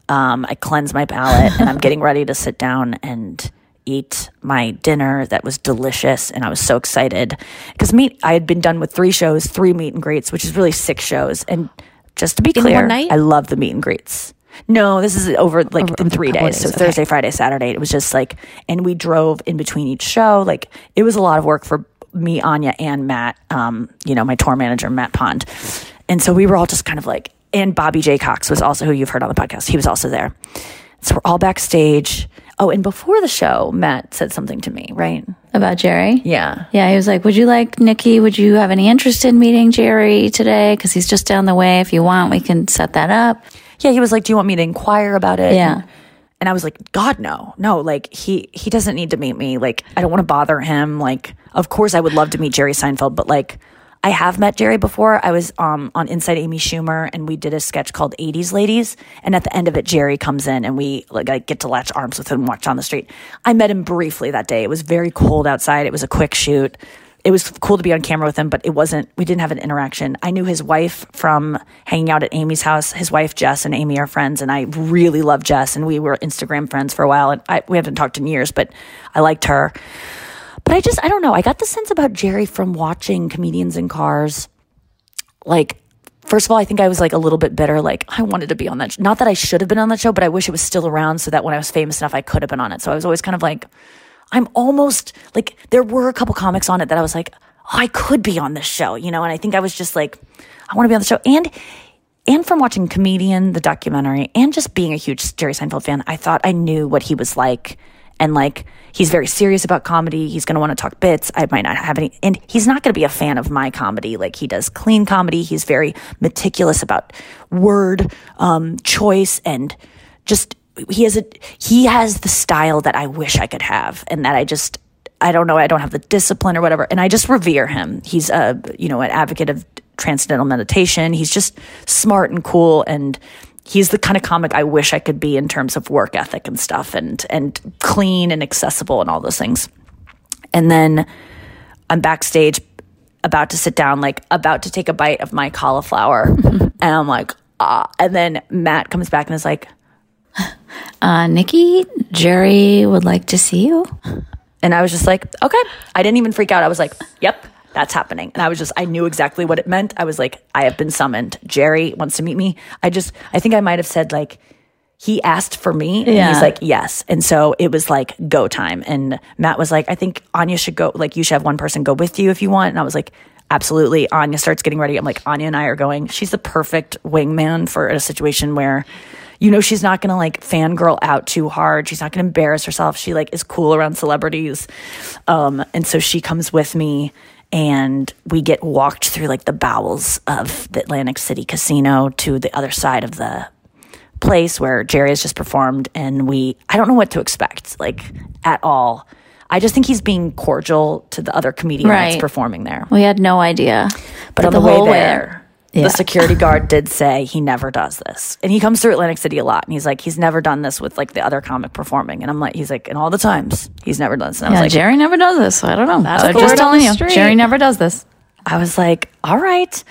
S5: um, I cleanse my palate, and I'm getting ready to sit down and eat my dinner that was delicious and I was so excited because meet I had been done with three shows, three meet and greets, which is really six shows. And just to be
S6: In
S5: clear? I love the meet and greets. No, this is over like
S6: Over
S5: in three
S6: of
S5: days. So
S6: okay.
S5: Thursday, Friday, Saturday. It was just like, and we drove in between each show. Like it was a lot of work for me, Anya, and Matt. Um, you know, my tour manager, Matt Pond, and so we were all just kind of like, and Bobby J Cox was also who you've heard on the podcast. He was also there. So we're all backstage. Oh, and before the show, Matt said something to me, right?
S4: About Jerry?
S5: Yeah.
S4: Yeah, he was like, Would you like Nikki? Would you have any interest in meeting Jerry today? Because he's just down the way. If you want, we can set that up.
S5: Yeah, he was like, "Do you want me to inquire about it?"
S4: Yeah.
S5: And I was like, "God, no, no! Like he he doesn't need to meet me. Like I don't want to bother him. Like, of course, I would love to meet Jerry Seinfeld, but like, I have met Jerry before. I was um on Inside Amy Schumer, and we did a sketch called '80s Ladies. And at the end of it, Jerry comes in, and we like I get to latch arms with him, and watch on the street. I met him briefly that day. It was very cold outside. It was a quick shoot it was cool to be on camera with him, but it wasn't, we didn't have an interaction. I knew his wife from hanging out at Amy's house. His wife, Jess, and Amy are friends, and I really love Jess, and we were Instagram friends for a while, and I, we haven't talked in years, but I liked her. But I just, I don't know. I got the sense about Jerry from watching comedians in cars. Like, first of all, I think I was like a little bit bitter. Like, I wanted to be on that. sh- Not that I should have been on that show, but I wish it was still around so that when I was famous enough, I could have been on it. So I was always kind of like, I'm almost like there were a couple comics on it that I was like, oh, I could be on this show, you know. And I think I was just like, I want to be on the show, and and from watching Comedian, the documentary, and just being a huge Jerry Seinfeld fan, I thought I knew what he was like, and like he's very serious about comedy. He's going to want to talk bits. I might not have any, and he's not going to be a fan of my comedy. Like he does clean comedy. He's very meticulous about word um, choice and just he has a he has the style that I wish I could have and that I just I don't know I don't have the discipline or whatever and I just revere him. He's a you know an advocate of transcendental meditation. He's just smart and cool and he's the kind of comic I wish I could be in terms of work ethic and stuff and and clean and accessible and all those things. And then I'm backstage about to sit down, like about to take a bite of my cauliflower. and I'm like, ah. And then Matt comes back and is like,
S4: Uh, Nikki, Jerry would like to see you.
S5: and I was just like, okay. I didn't even freak out. I was like, yep, that's happening. And I was just, I knew exactly what it meant. I was like, I have been summoned. Jerry wants to meet me. I just, I think I might have said like, he asked for me and
S4: Yeah.
S5: he's like, yes. And so it was like go time. And Matt was like, I think Anya should go, like, you should have one person go with you if you want. And I was like, absolutely. Anya starts getting ready. I'm like, Anya and I are going. She's the perfect wingman for a situation where, you know, she's not gonna like fangirl out too hard. She's not gonna embarrass herself. She like is cool around celebrities. Um, and so she comes with me and we get walked through like the bowels of the Atlantic City casino to the other side of the place where Jerry has just performed and we I don't know what to expect like at all. I just think he's being cordial to the other comedian that's performing there.
S4: We had no idea.
S5: But on
S4: the,
S5: the way there,
S4: Yeah.
S5: the security guard did say he never does this. And he comes through Atlantic City a lot. And he's like, he's never done this with like the other comic performing. And I'm like, he's like, and all the times he's never done this. And I was
S4: Yeah,
S5: like,
S4: Jerry never does this. So I don't know.
S6: That's
S4: I'm just telling you. Jerry never does this.
S5: I was like, all right.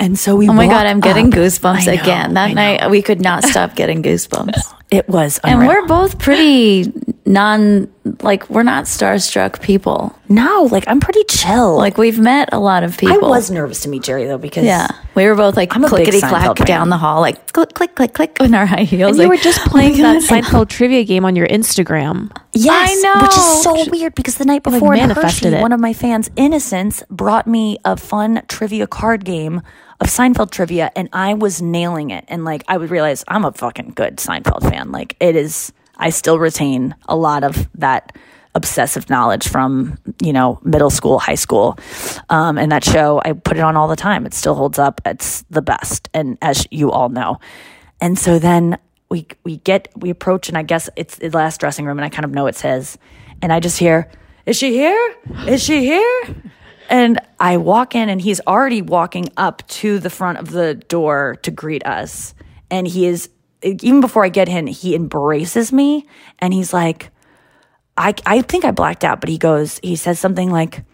S5: And so we
S4: Oh my god, I'm getting
S5: up.
S4: goosebumps
S5: know,
S4: again. That night we could not stop getting goosebumps.
S5: It was
S4: and we're both pretty non like we're not starstruck people.
S5: No, like I'm pretty chill.
S4: Like we've met a lot of people.
S5: I was nervous to meet Jerry though because
S4: Yeah. We were both like
S5: I'm
S4: clickety clack down the hall, like click, click, click, click in our high heels.
S6: And you were just
S4: oh
S6: playing that
S4: God.
S6: Seinfeld trivia game on your Instagram.
S5: Yes,
S4: I know.
S5: which is so weird because the night before in
S6: manifested
S5: Hershey,
S6: it.
S5: one of my fans, Innocence, brought me a fun trivia card game of Seinfeld trivia, and I was nailing it. And like, I would realize I'm a fucking good Seinfeld fan. Like, it is. I still retain a lot of that obsessive knowledge from you know middle school, high school, um, and that show. I put it on all the time. It still holds up. It's the best, and as you all know. And so then we we get we approach, and I guess it's the last dressing room, and I kind of know it's his, and I just hear, "Is she here? Is she here?" And I walk in, and he's already walking up to the front of the door to greet us, and he is even before I get in, he embraces me, and he's like, I I think I blacked out, but he goes, he says something like,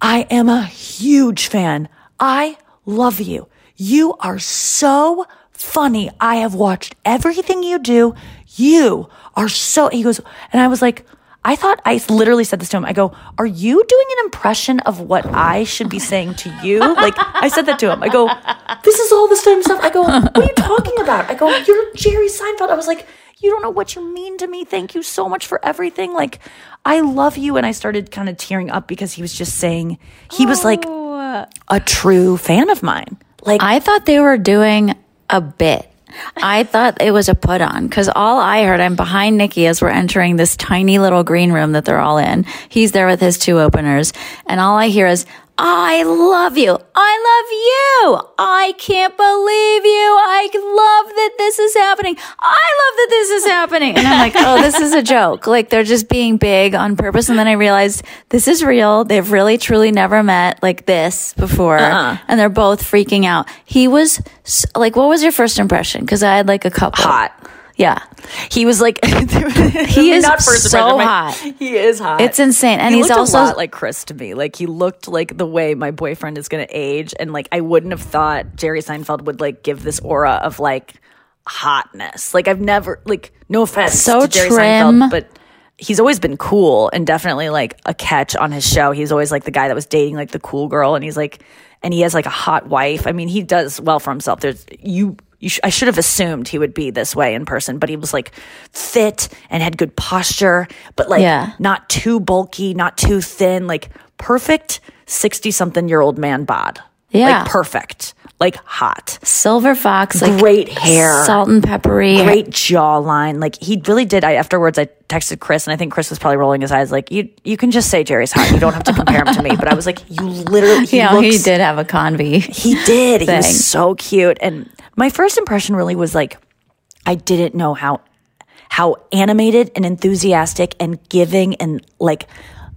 S5: I am a huge fan. I love you. You are so funny. I have watched everything you do. You are so, he goes, and I was like, I thought I literally said this to him. I go, Are you doing an impression of what I should be saying to you? Like, I said that to him. I go, This is all the same stuff. I go, What are you talking about? I go, You're Jerry Seinfeld. I was like, You don't know what you mean to me. Thank you so much for everything. Like, I love you. And I started kind of tearing up because he was just saying, he was like oh. a true fan of mine. Like,
S4: I thought they were doing a bit. I thought it was a put on because all I heard, I'm behind Nikki as we're entering this tiny little green room that they're all in. He's there with his two openers, and all I hear is, I love you. I love you. I can't believe you. I love that this is happening. I love that this is happening. And I'm like, oh, this is a joke. Like they're just being big on purpose. And then I realized this is real. They've really, truly never met like this before. Uh-uh. And they're both freaking out. He was like, what was your first impression? Cause I had like a couple.
S5: hot.
S4: Yeah.
S5: He was like,
S4: He is
S5: not first
S4: so
S5: my-
S4: hot.
S5: He is hot.
S4: It's insane. And
S5: he
S4: he's
S5: looked
S4: also
S5: a lot like Chris to me. Like he looked like the way my boyfriend is going to age, and like I wouldn't have thought Jerry Seinfeld would like give this aura of like hotness. Like I've never like no offense
S4: So
S5: to Jerry
S4: trim.
S5: Seinfeld, but he's always been cool and definitely like a catch on his show. He's always like the guy that was dating like the cool girl, and he's like, and he has like a hot wife. I mean, he does well for himself. There's you. You sh- I should have assumed he would be this way in person, but he was like fit and had good posture, but like
S4: Yeah.
S5: not too bulky, not too thin, like perfect 60 something year old man bod.
S4: Yeah.
S5: Like perfect, like hot.
S4: silver fox, like
S5: Great hair.
S4: salt and peppery.
S5: Great jawline. Like he really did. I afterwards I texted Chris and I think Chris was probably rolling his eyes like you you can just say Jerry's hot. You don't have to compare him to me. But I was like, you literally he
S4: Yeah, he did have a convy.
S5: He did. He was so cute. And my first impression really was like I didn't know how how animated and enthusiastic and giving and like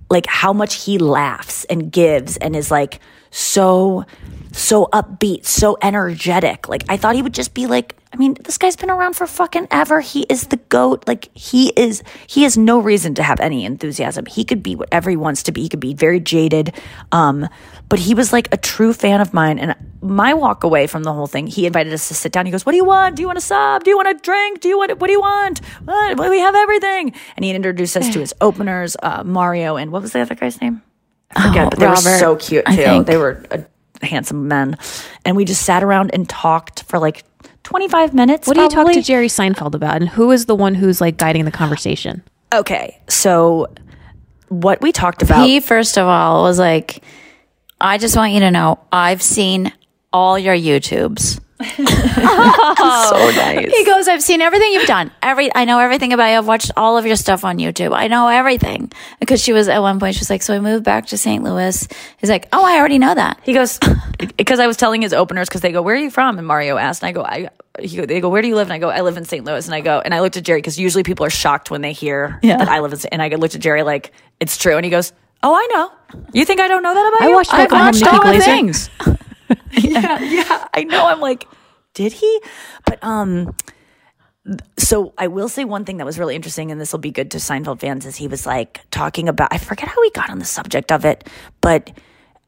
S5: like how much he laughs and gives and is like so so upbeat, so energetic. Like I thought he would just be like I mean, this guy's been around for fucking ever. He is the goat. Like he is he has no reason to have any enthusiasm. He could be whatever he wants to be. He could be very jaded. Um but he was like a true fan of mine and my walk away from the whole thing, he invited us to sit down. He goes, "What do you want? Do you want a sub? Do you want a drink? Do you want what do you want? What? We have everything." And he introduced us to his openers, uh, Mario and what was the other guy's name? I forget,
S4: Oh,
S5: but they were so cute too. They were uh, handsome men, and we just sat around and talked for like twenty five minutes.
S6: What do you talk to Jerry Seinfeld about? And who is the one who's like guiding the conversation?
S5: Okay, so what we talked about.
S4: He first of all was like, I just want you to know I've seen all your YouTubes.
S5: so nice.
S4: He goes, I've seen everything you've done. Every I know everything about you. I've watched all of your stuff on YouTube. I know everything. Because she was at one point, she was like, So I moved back to St. Louis. He's like, Oh, I already know that.
S5: He goes because I was telling his openers because they go, "Where are you from?" And Mario asked, and I go, "I." He go, they go, "Where do you live?" And I go, "I live in St. Louis." And I go, and I looked at Jerry because usually people are shocked when they hear
S4: Yeah.
S5: that I live in. St. And I looked at Jerry like it's true, and he goes, "Oh, I know. You think I don't know that about
S6: I
S5: you?
S6: watched
S5: I've
S6: Book on Him,
S5: watched all the things." yeah, yeah, I know. I'm like, did he? But um, so I will say one thing that was really interesting, and this will be good to Seinfeld fans, is he was like talking about. I forget how we got on the subject of it, but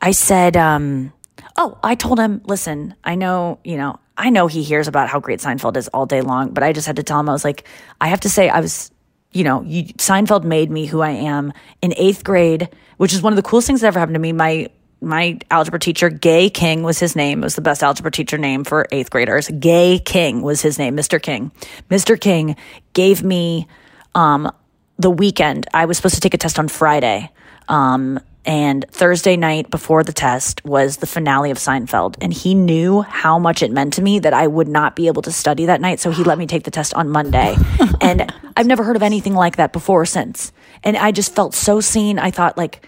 S5: I said, um, oh, I told him, listen, I know, you know, I know he hears about how great Seinfeld is all day long, but I just had to tell him, I was like, I have to say, I was, you know, you, Seinfeld made me who I am in eighth grade, which is one of the coolest things that ever happened to me. My my algebra teacher, Gay King, was his name. It was the best algebra teacher name for eighth graders. Gay King was his name, Mr. King. Mr. King gave me um, the weekend. I was supposed to take a test on Friday. Um, and Thursday night before the test was the finale of Seinfeld. And he knew how much it meant to me that I would not be able to study that night. So he let me take the test on Monday. and I've never heard of anything like that before or since. And I just felt so seen. I thought, like,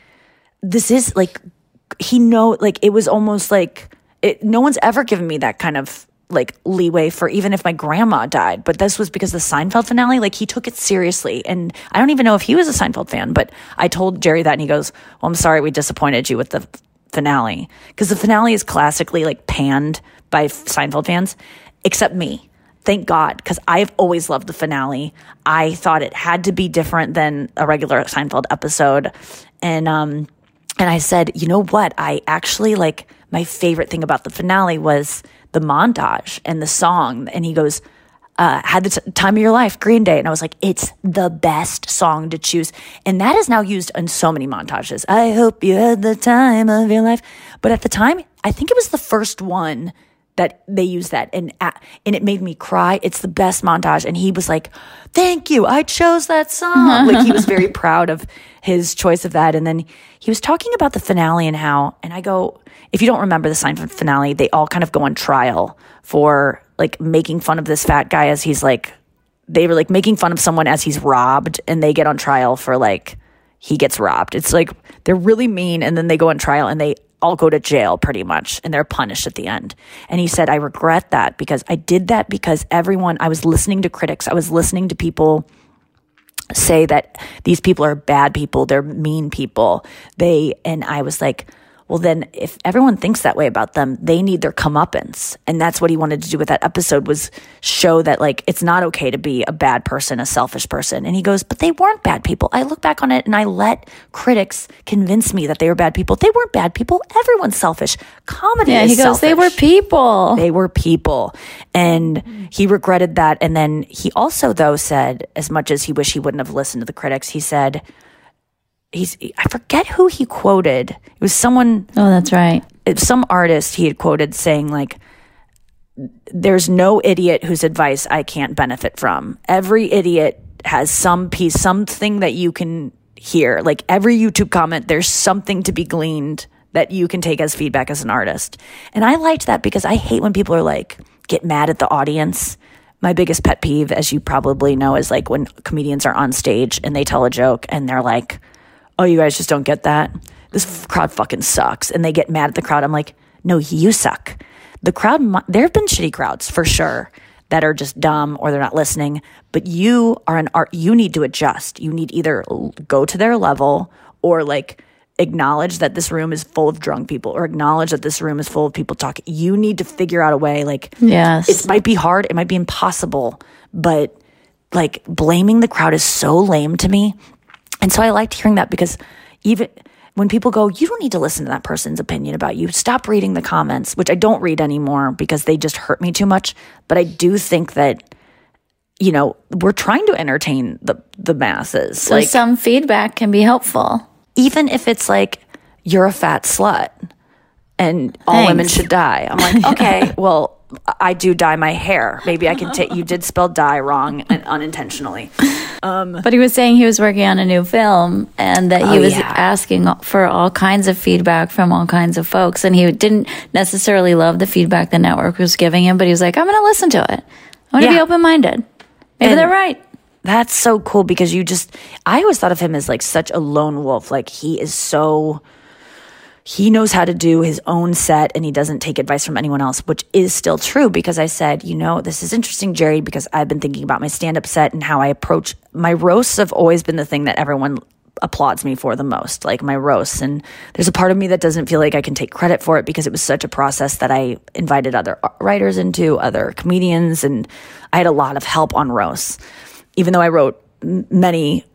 S5: this is like, he know, like, it was almost like, it, no one's ever given me that kind of like leeway for even if my grandma died. But this was because the Seinfeld finale, like he took it seriously. And I don't even know if he was a Seinfeld fan, but I told Jerry that and he goes, Well, I'm sorry we disappointed you with the finale. Because the finale is classically like panned by Seinfeld fans, except me. Thank God, because I've always loved the finale. I thought it had to be different than a regular Seinfeld episode. And um and I said, you know what? I actually like my favorite thing about the finale was the montage and the song. And he goes, uh, had the t- time of your life, Green Day. And I was like, it's the best song to choose. And that is now used in so many montages. I hope you had the time of your life. But at the time, I think it was the first one that they used that and uh, and it made me cry. It's the best montage. And he was like, "Thank you, I chose that song." like he was very proud of his choice of that. And then he was talking about the finale and how. And I go, if you don't remember the Seinfeld finale, they all kind of go on trial for like making fun of this fat guy as he's like they were like making fun of someone as he's robbed, and they get on trial for like he gets robbed. It's like they're really mean, and then they go on trial and they all go to jail pretty much and they're punished at the end. And he said, I regret that because I did that because everyone, I was listening to critics, I was listening to people say that these people are bad people, they're mean people. They, and I was like, well, then if everyone thinks that way about them, they need their comeuppance. And that's what he wanted to do with that episode was show that like it's not okay to be a bad person, a selfish person. And he goes, but they weren't bad people. I look back on it and I let critics convince me that they were bad people. They weren't bad people. Everyone's selfish. Comedy
S4: Yeah, he goes, they were people.
S5: They were people. And he regretted that. And then he also, though, said, as much as he wished he wouldn't have listened to the critics, he said, he's, I forget who he quoted. It was someone,
S4: Oh, that's right.
S5: some artist he had quoted saying, like, there's no idiot whose advice I can't benefit from. Every idiot has some piece, something that you can hear. Like every YouTube comment, there's something to be gleaned that you can take as feedback as an artist. And I liked that because I hate when people are like, get mad at the audience. My biggest pet peeve, as you probably know, is like when comedians are on stage and they tell a joke and they're like, oh, you guys just don't get that. This crowd fucking sucks. And they get mad at the crowd. I'm like, no, you suck. The crowd, there have been shitty crowds for sure that are just dumb or they're not listening, but you are an art, you need to adjust. You need either go to their level or like acknowledge that this room is full of drunk people or acknowledge that this room is full of people talking. You need to figure out a way, like,
S4: Yes.
S5: it might be hard, it might be impossible, but like blaming the crowd is so lame to me. And so I liked hearing that because even when people go, you don't need to listen to that person's opinion about you, stop reading the comments, which I don't read anymore because they just hurt me too much. But I do think that, you know, we're trying to entertain the, the masses.
S4: So
S5: like,
S4: some feedback can be helpful.
S5: even if it's like, you're a fat slut and all women should die. I'm like, okay, well, I do dye my hair. Maybe I can take, you did spell dye wrong and unintentionally.
S4: Um, but he was saying he was working on a new film and that he
S5: Oh,
S4: was
S5: yeah.
S4: asking for all kinds of feedback from all kinds of folks. And he didn't necessarily love the feedback the network was giving him, but he was like, I'm going to listen to it. I'm going to be open minded. Maybe
S5: And-
S4: they're right.
S5: That's so cool because you just, I always thought of him as like such a lone wolf. Like he is so, he knows how to do his own set and he doesn't take advice from anyone else, which is still true because I said, you know, this is interesting, Jerry, because I've been thinking about my stand up set and how I approach my roasts have always been the thing that everyone applauds me for the most, like my roasts. And there's a part of me that doesn't feel like I can take credit for it because it was such a process that I invited other writers into, other comedians, and I had a lot of help on roasts. Even though I wrote many,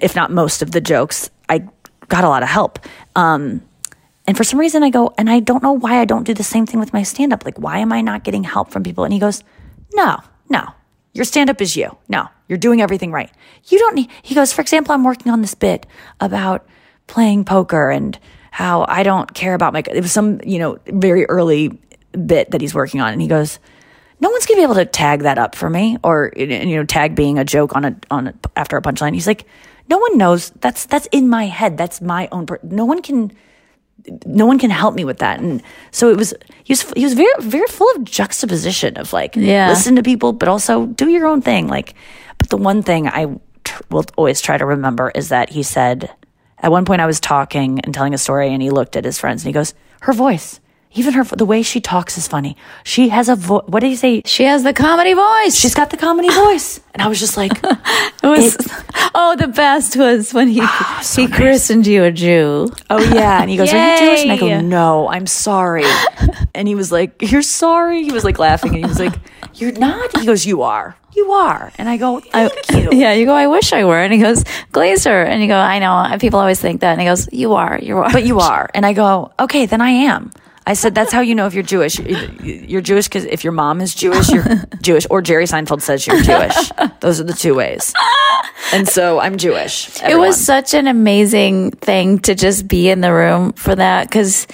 S5: if not most of the jokes, I got a lot of help. Um, and for some reason, I go, and I don't know why I don't do the same thing with my stand up. Like, why am I not getting help from people? And he goes, No, no, your stand up is you. No, you're doing everything right. You don't need, he goes, For example, I'm working on this bit about playing poker and how I don't care about my, it was some, you know, very early bit that he's working on. And he goes, no one's gonna be able to tag that up for me or you know tag being a joke on a on a, after a punchline he's like no one knows that's that's in my head that's my own per- no one can no one can help me with that. And so it was he was he was very very full of juxtaposition of like
S4: Yeah.
S5: listen to people but also do your own thing. Like but the one thing i tr- will always try to remember is that he said at one point i was talking and telling a story and he looked at his friends and he goes her voice even her the way she talks is funny she has a voice what did you say
S4: She has the comedy voice.
S5: she's got the comedy voice and i was just like
S4: It was, oh, the best was when he ah, he christened you a Jew.
S5: Oh yeah, and he goes, "Are you Jewish?" And I go, "No, I'm sorry." And he was like, "You're sorry." He was like laughing, and he was like, "You're not." He goes, "You are. You are." And I go, "Thank you."
S4: Yeah, you go, I wish I were. And he goes, Glaser. And you go, I know. People always think that. And he goes, You are. You are.
S5: But you are. And I go, "Okay, then I am." I said, "That's how you know if you're Jewish. You're Jewish because if your mom is Jewish, you're Jewish." Or Jerry Seinfeld says you're Jewish. Those are the two ways. And so I'm Jewish.
S4: It was such an amazing thing to just be in the room for that because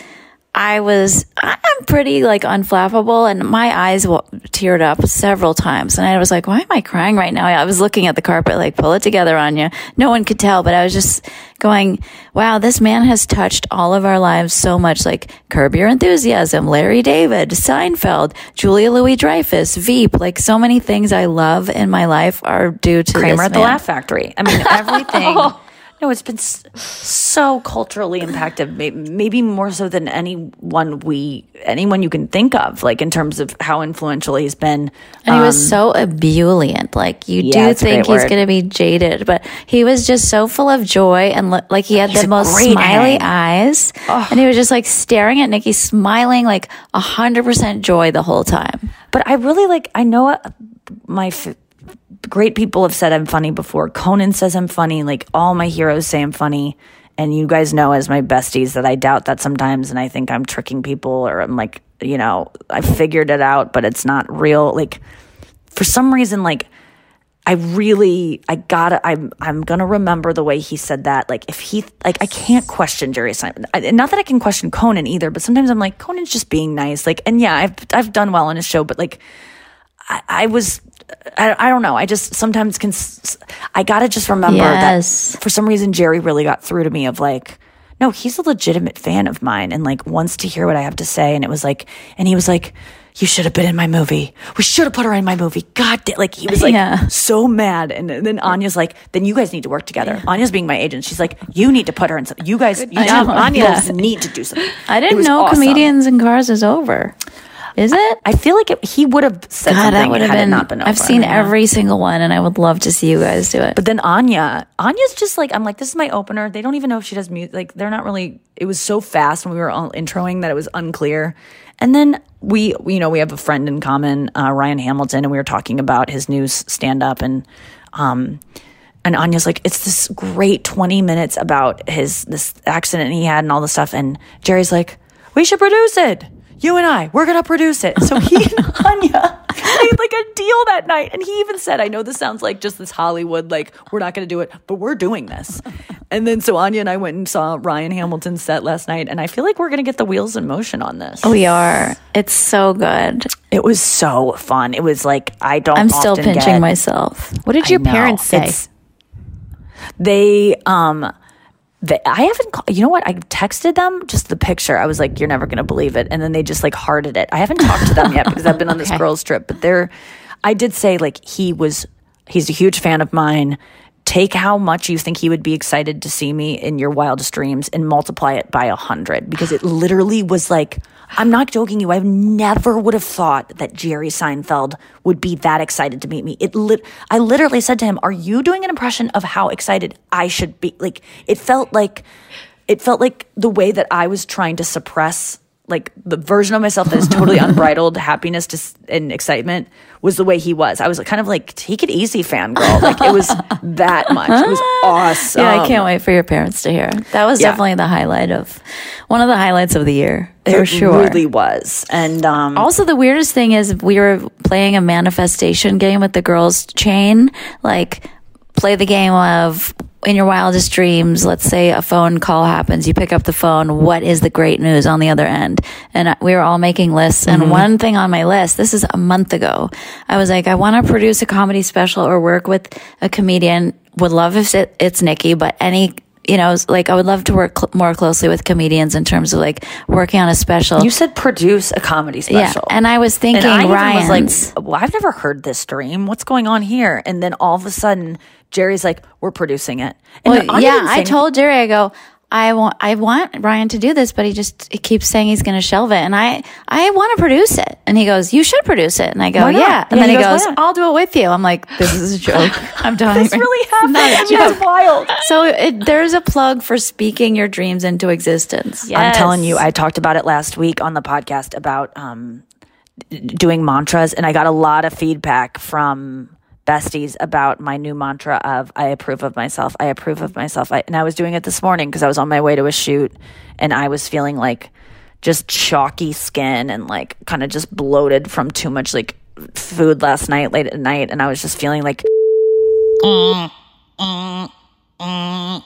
S4: I was, I'm pretty like unflappable and my eyes wa- teared up several times. And I was like, why am I crying right now? I was looking at the carpet, like, pull it together, Anya. No one could tell, but I was just going, wow, this man has touched all of our lives so much. Like, Curb Your Enthusiasm, Larry David, Seinfeld, Julia Louis Dreyfus, Veep. Like, so many things I love in my life are due to
S5: Kramer at the. Laugh Factory. I mean, everything. No, it's been so culturally impacted, maybe more so than anyone we, anyone you can think of, like in terms of how influential he's been.
S4: And he was
S5: Um,
S4: so ebullient. Like you
S5: Yeah,
S4: do think he's going to be jaded, but he was just so full of joy and li- like he had
S5: He's
S4: the most smiley
S5: hang.
S4: eyes. And he was just like staring at Nikki, smiling like a hundred percent joy the whole time.
S5: But I really like, I know uh, my f- great people have said I'm funny before. Conan says I'm funny. Like all my heroes say I'm funny. And you guys know as my besties that I doubt that sometimes. And I think I'm tricking people or I'm like, you know, I figured it out, but it's not real. Like for some reason, like, I really, I gotta, I'm, I'm gonna remember the way he said that. Like, if he, like, I can't question Jerry Simon. I, not that I can question Conan either, but sometimes I'm like, Conan's just being nice. Like, and yeah, I've, I've done well on his show, but like, I, I was, I, I don't know. I just sometimes can, I gotta just remember
S4: Yes.
S5: that for some reason Jerry really got through to me of like, no, he's a legitimate fan of mine and like wants to hear what I have to say. And it was like, and he was like, you should have been in my movie. We should have put her in my movie. God damn. Like, he was like
S4: Yeah.
S5: so mad. And then Anya's like, then you guys need to work together. Anya's being my agent. She's like, you need to put her in something. You guys, you
S4: job.
S5: two, Anya
S4: Yeah.
S5: need to do something.
S4: I didn't know
S5: awesome.
S4: comedians and cars is over. Is it?
S5: I feel like it, he would have said
S4: God,
S5: something
S4: that would have been.
S5: not been over.
S4: I've seen
S5: Yeah.
S4: every single one, and I would love to see you guys do it.
S5: But then Anya, Anya's just like, I'm like, this is my opener. They don't even know if she does music. Like, they're not really, it was so fast when we were all introing that it was unclear. And then we, we, you know, we have a friend in common, uh, Ryan Hamilton, and we were talking about his new stand up and, um, and Anya's like, it's this great 20 minutes about his, this accident he had and all this stuff. And Jerry's like, we should produce it. You and I, we're going to produce it. So he and Anya made like a deal that night. And he even said, I know this sounds like just this Hollywood, like, we're not going to do it, but we're doing this. And then so Anya and I went and saw Ryan Hamilton's set last night. And I feel like we're going to get the wheels in motion on this.
S4: we are. It's so good.
S5: It was so fun. It was like, I don't
S4: I'm still pinching
S5: get-
S4: myself.
S6: What did your parents say?
S5: It's- They um they, I haven't you know what I texted them just the picture. I was like you're never going to believe it and then they just like hearted it. I haven't talked to them yet because I've been on this girls trip, but they're I did say like he was he's a huge fan of mine take how much you think he would be excited to see me in your wildest dreams and multiply it by a hundred. Because it literally was like i'm not joking you i never would have thought that jerry seinfeld would be that excited to meet me. It lit- i literally said to him are you doing an impression of how excited i should be? Like it felt like it felt like the way that i was trying to suppress like the version of myself that is totally unbridled happiness to, and excitement was the way he was. I was kind of like, take it easy, fangirl. Like it was that much. It was awesome.
S4: Yeah, I can't wait for your parents to hear. That was
S5: Yeah.
S4: definitely the highlight of one of the highlights of the year for
S5: It
S4: sure.
S5: really was. And um,
S4: Also, the weirdest thing is we were playing a manifestation game with the girls' chain. Like, play the game of in your wildest dreams. Let's say a phone call happens. You pick up the phone. What is the great news on the other end? And we were all making lists. And mm-hmm. one thing on my list, this is a month ago, I was like, I want to produce a comedy special or work with a comedian. Would love if it, it's Nikki, but any. You know, like I would love to work cl- more closely with comedians in terms of like working on a special.
S5: you said produce a comedy special.
S4: Yeah, and I was thinking
S5: and I was like, well, I've never heard this dream. What's going on here? And then all of a sudden, Jerry's like, we're producing it. And
S4: Well, yeah, I told Jerry, I go, I want, I want Ryan to do this, but he just he keeps saying he's going to shelve it, and I, I want to produce it. And he goes, "You should produce it." And I go,
S5: Why not?
S4: "Yeah." And
S5: Yeah,
S4: then
S5: he
S4: he
S5: goes,
S4: goes, "I'll do it with you." I'm like, "This is a joke." I'm telling
S5: This
S4: you,
S5: really
S4: It's not a
S5: happened.
S4: joke.
S5: That's wild.
S4: So it, there's a plug for speaking your dreams into existence.
S5: I'm telling you, I talked about it last week on the podcast about um, doing mantras, and I got a lot of feedback from besties about my new mantra of I approve of myself. I approve of myself. I, and I was doing it this morning because I was on my way to a shoot and I was feeling like just chalky skin and like kind of just bloated from too much like food last night late at night and I was just feeling like mm, mm, mm.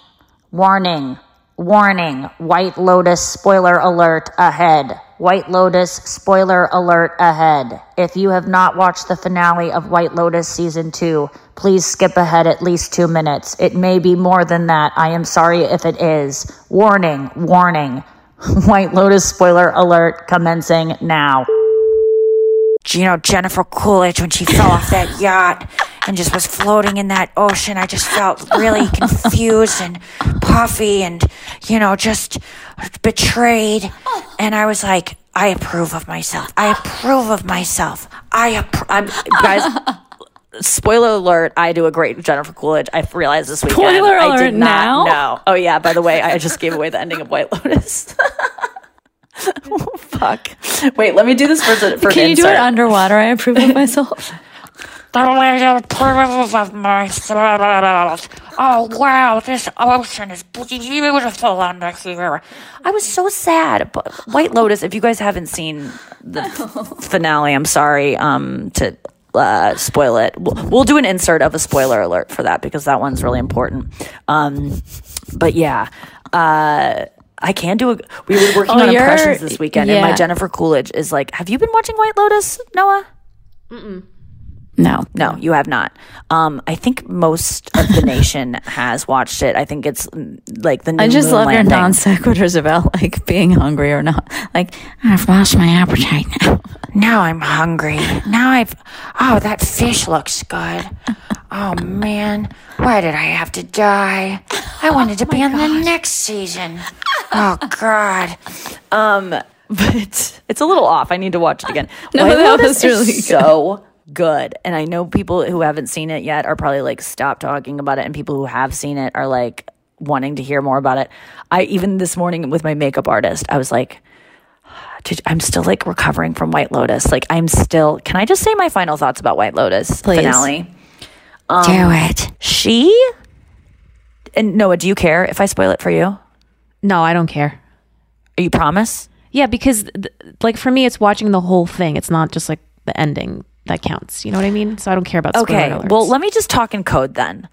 S5: Warning, warning, White Lotus spoiler alert ahead. White Lotus spoiler alert ahead. If you have not watched the finale of White Lotus season two, please skip ahead at least two minutes. It may be more than that. I am sorry if it is. Warning, warning. White Lotus spoiler alert commencing now. You know, Jennifer Coolidge, when she fell off that yacht and just was floating in that ocean, I just felt really confused and puffy and, you know, just betrayed. And I was like, I approve of myself. I approve of myself. I appro- I'm, guys. Spoiler alert! I do a great Jennifer Coolidge. I realized this weekend.
S4: Spoiler
S5: I
S4: alert
S5: did not
S4: now?
S5: know. Oh yeah. By the way, I just gave away the ending of White Lotus. Fuck. Wait, let me do this for, the- for
S4: Can
S5: an
S4: you do it underwater? I approve of myself.
S11: Oh wow, this ocean is beautiful under here.
S5: I was so sad. But White Lotus, if you guys haven't seen the finale, I'm sorry um, to uh, spoil it. We'll, we'll do an insert of a spoiler alert for that because that one's really important. Um, but yeah, uh, I can do a. We were working
S4: Oh,
S5: on impressions this weekend, and my. Jennifer Coolidge is like, "Have you been watching White Lotus, Noa?"
S4: No,
S5: No, you have not. Um, I think most of the nation has watched it. I think it's mm, like the. New
S4: I just love your non sequiturs about like being hungry or not. Like I've lost my appetite now.
S11: Now I'm hungry. Now I've. Oh, that fish looks good. Oh man, why did I have to die? I wanted to be on the next season. Oh God.
S5: Um, but it's a little off. I need to watch it again.
S4: No,
S5: White
S4: that
S5: Lotus
S4: was really
S5: so good, and I know people who haven't seen it yet are probably like stop talking about it, and people who have seen it are like wanting to hear more about it. I even this morning with my makeup artist, I was like. I'm still like recovering from White Lotus. Like I'm still. Can I just say my final thoughts about White Lotus
S4: Please.
S5: finale?
S11: Um, do it.
S5: She and Noa, do you care if I spoil it for you?
S6: No, I don't care.
S5: Are you promise?
S6: Yeah, because th- like for me, it's watching the whole thing. It's not just like the ending that counts. You know what I mean? So I don't care about. Spoilers. Okay.
S5: Well, let me just talk in code then.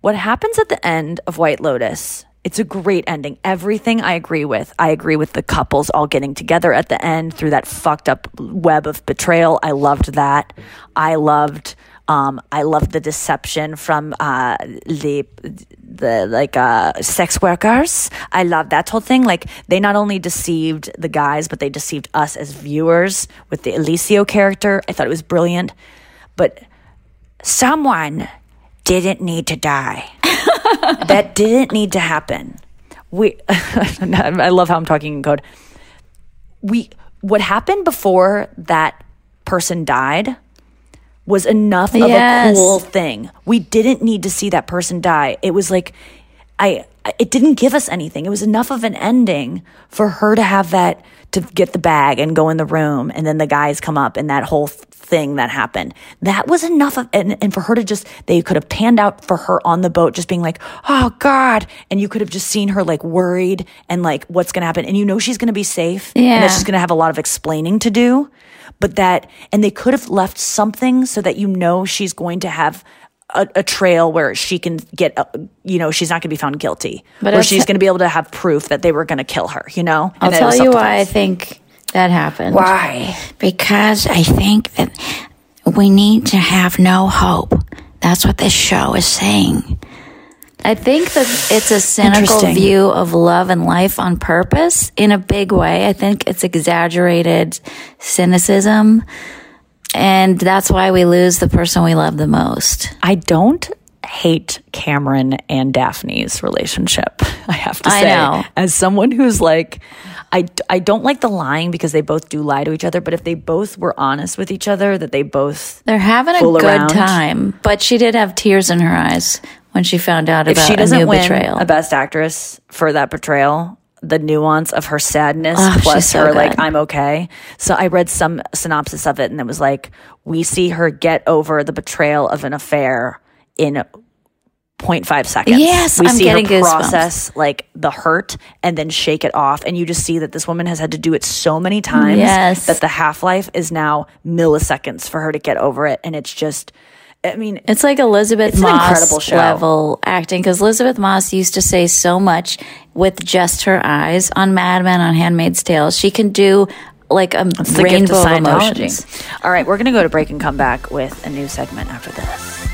S5: What happens at the end of White Lotus? It's a great ending. Everything I agree with. I agree with the couples all getting together at the end through that fucked up web of betrayal. I loved that. I loved um I love the deception from uh the the like uh sex workers. I love that whole thing. Like they not only deceived the guys, but they deceived us as viewers with the Eliseo character. I thought it was brilliant. But
S11: Someone didn't need to die.
S5: that didn't need to happen. We, I love how I'm talking in code. We, what happened before that person died was enough of
S4: Yes.
S5: a cool thing. We didn't need to see that person die. It was like, I, it didn't give us anything. It was enough of an ending for her to have that, to get the bag and go in the room. And then the guys come up and that whole thing that happened. That was enough of, and, and for her to just, they could have panned out for her on the boat, just being like, oh God. And you could have just seen her like worried and like, what's going to happen? And you know, she's going to be safe. And
S4: Yeah.
S5: that she's going to have a lot of explaining to do. But that, and they could have left something so that you know she's going to have a, a trail where she can get, uh, you know, she's not going to be found guilty.
S4: But
S5: where she's
S4: te-
S5: going to be able to have proof that they were going to kill her, you know?
S4: I'll
S5: And that
S4: tell you
S5: self-defense.
S4: why I think that happened.
S11: Why? Because I think that we need to have no hope. That's what this show is saying.
S4: I think that it's a cynical view of love and life on purpose in a big way. I think it's exaggerated cynicism. And that's why we lose the person we love the most.
S5: I don't hate Cameron and Daphne's relationship. I have to
S4: I
S5: say,
S4: know.
S5: as someone who's like, I, I don't like the lying because they both do lie to each other. But if they both were honest with each other, that they both
S4: They're having a good
S5: around.
S4: time, but she did have tears in her eyes when she found out
S5: if
S4: about
S5: she doesn't
S4: new
S5: win
S4: betrayal.
S5: a Best Actress for that betrayal, the nuance of her sadness
S4: Oh,
S5: plus
S4: so
S5: her like. I'm okay. So I read some synopsis of it, and it was like we see her get over the betrayal of an affair in 0.5 seconds.
S4: Yes,
S5: we
S4: I'm
S5: see
S4: getting
S5: her
S4: goosebumps.
S5: process like the hurt and then shake it off, and you just see that this woman has had to do it so many times
S4: Yes.
S5: that the half life is now milliseconds for her to get over it, and it's just. I mean,
S4: It's like Elizabeth
S5: It's
S4: Moss level acting because Elisabeth Moss used to say so much with just her eyes on Mad Men, on Handmaid's Tale. She can do like a
S5: It's
S4: rainbow
S5: of
S4: of emotions.
S5: All right, we're going to go to break and come back with a new segment after this.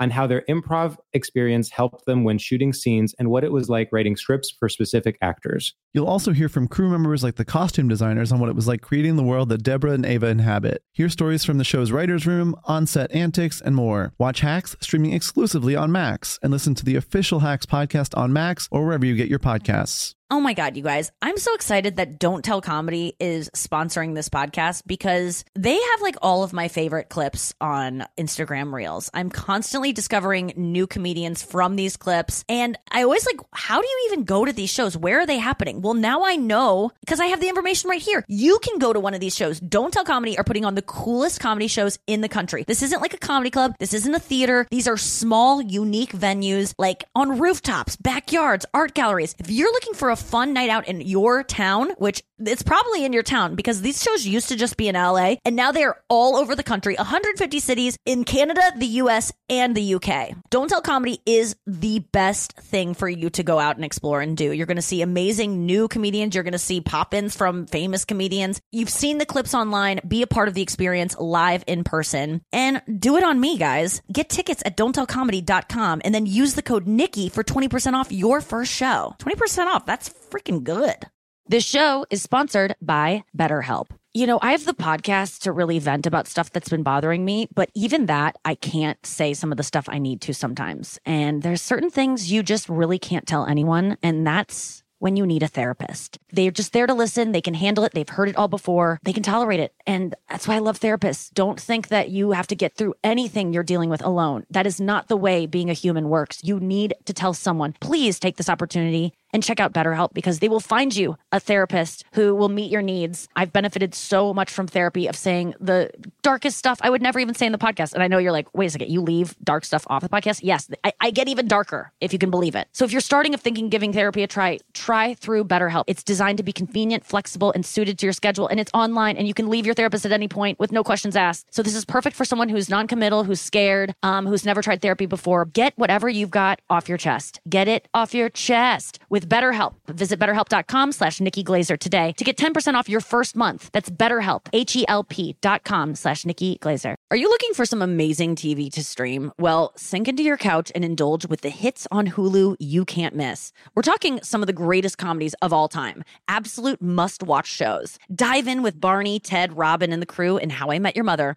S7: on how their improv experience helped them when shooting scenes and what it was like writing scripts for specific actors.
S8: You'll also hear from crew members like the costume designers on what it was like creating the world that Deborah and Ava inhabit. Hear stories from the show's writer's room, on set antics, and more. Watch Hacks streaming exclusively on Max and listen to the official Hacks podcast on Max or wherever you get your podcasts.
S9: Oh my God, you guys. I'm so excited that Don't Tell Comedy is sponsoring this podcast because they have like all of my favorite clips on Instagram Reels. I'm constantly discovering new comedians from these clips. And I always like, how do you even go to these shows? Where are they happening? Well, now I know because I have the information right here. You can go to one of these shows. Don't Tell Comedy are putting on the coolest comedy shows in the country. This isn't like a comedy club. This isn't a theater. These are small, unique venues like on rooftops, backyards, art galleries. If you're looking for a fun night out in your town, which it's probably in your town because these shows used to just be in LA and now they're all over the country, 150 cities in Canada, the US, and the UK. Don't Tell Comedy is the best thing for you to go out and explore and do. You're going to see amazing new comedians. You're going to see pop ins from famous comedians. You've seen the clips online. Be a part of the experience live in person and do it on me, guys. Get tickets at don'ttellcomedy.com and then use the code Nikki for 20% off your first show. 20% off. That's freaking good.
S10: This show is sponsored by BetterHelp. You know, I have the podcast to really vent about stuff that's been bothering me, but even that, I can't say some of the stuff I need to sometimes. And there's certain things you just really can't tell anyone. And that's when you need a therapist. They're just there to listen. They can handle it. They've heard it all before. They can tolerate it. And that's why I love therapists. Don't think that you have to get through anything you're dealing with alone. That is not the way being a human works. You need to tell someone, please take this opportunity and check out BetterHelp because they will find you a therapist who will meet your needs. I've benefited so much from therapy of saying the darkest stuff I would never even say in the podcast. And I know you're like, wait a second, you leave dark stuff off the podcast? Yes, I, I get even darker if you can believe it. So if you're starting of thinking giving therapy a try, try through BetterHelp. It's designed to be convenient, flexible, and suited to your schedule. And it's online and you can leave your therapist at any point with no questions asked. So this is perfect for someone who's non-committal, who's scared, um, who's never tried therapy before. Get whatever you've got off your chest. Get it off your chest with with BetterHelp. Visit betterhelp.com slash Nikki Glaser today to get 10% off your first month. That's betterhelp, H-E-L-P dot com slash Nikki Glaser. Are you looking for some amazing TV to stream? Well, sink into your couch and indulge with the hits on Hulu you can't miss. We're talking some of the greatest comedies of all time, absolute must-watch shows. Dive in with Barney, Ted, Robin, and the crew in How I Met Your Mother.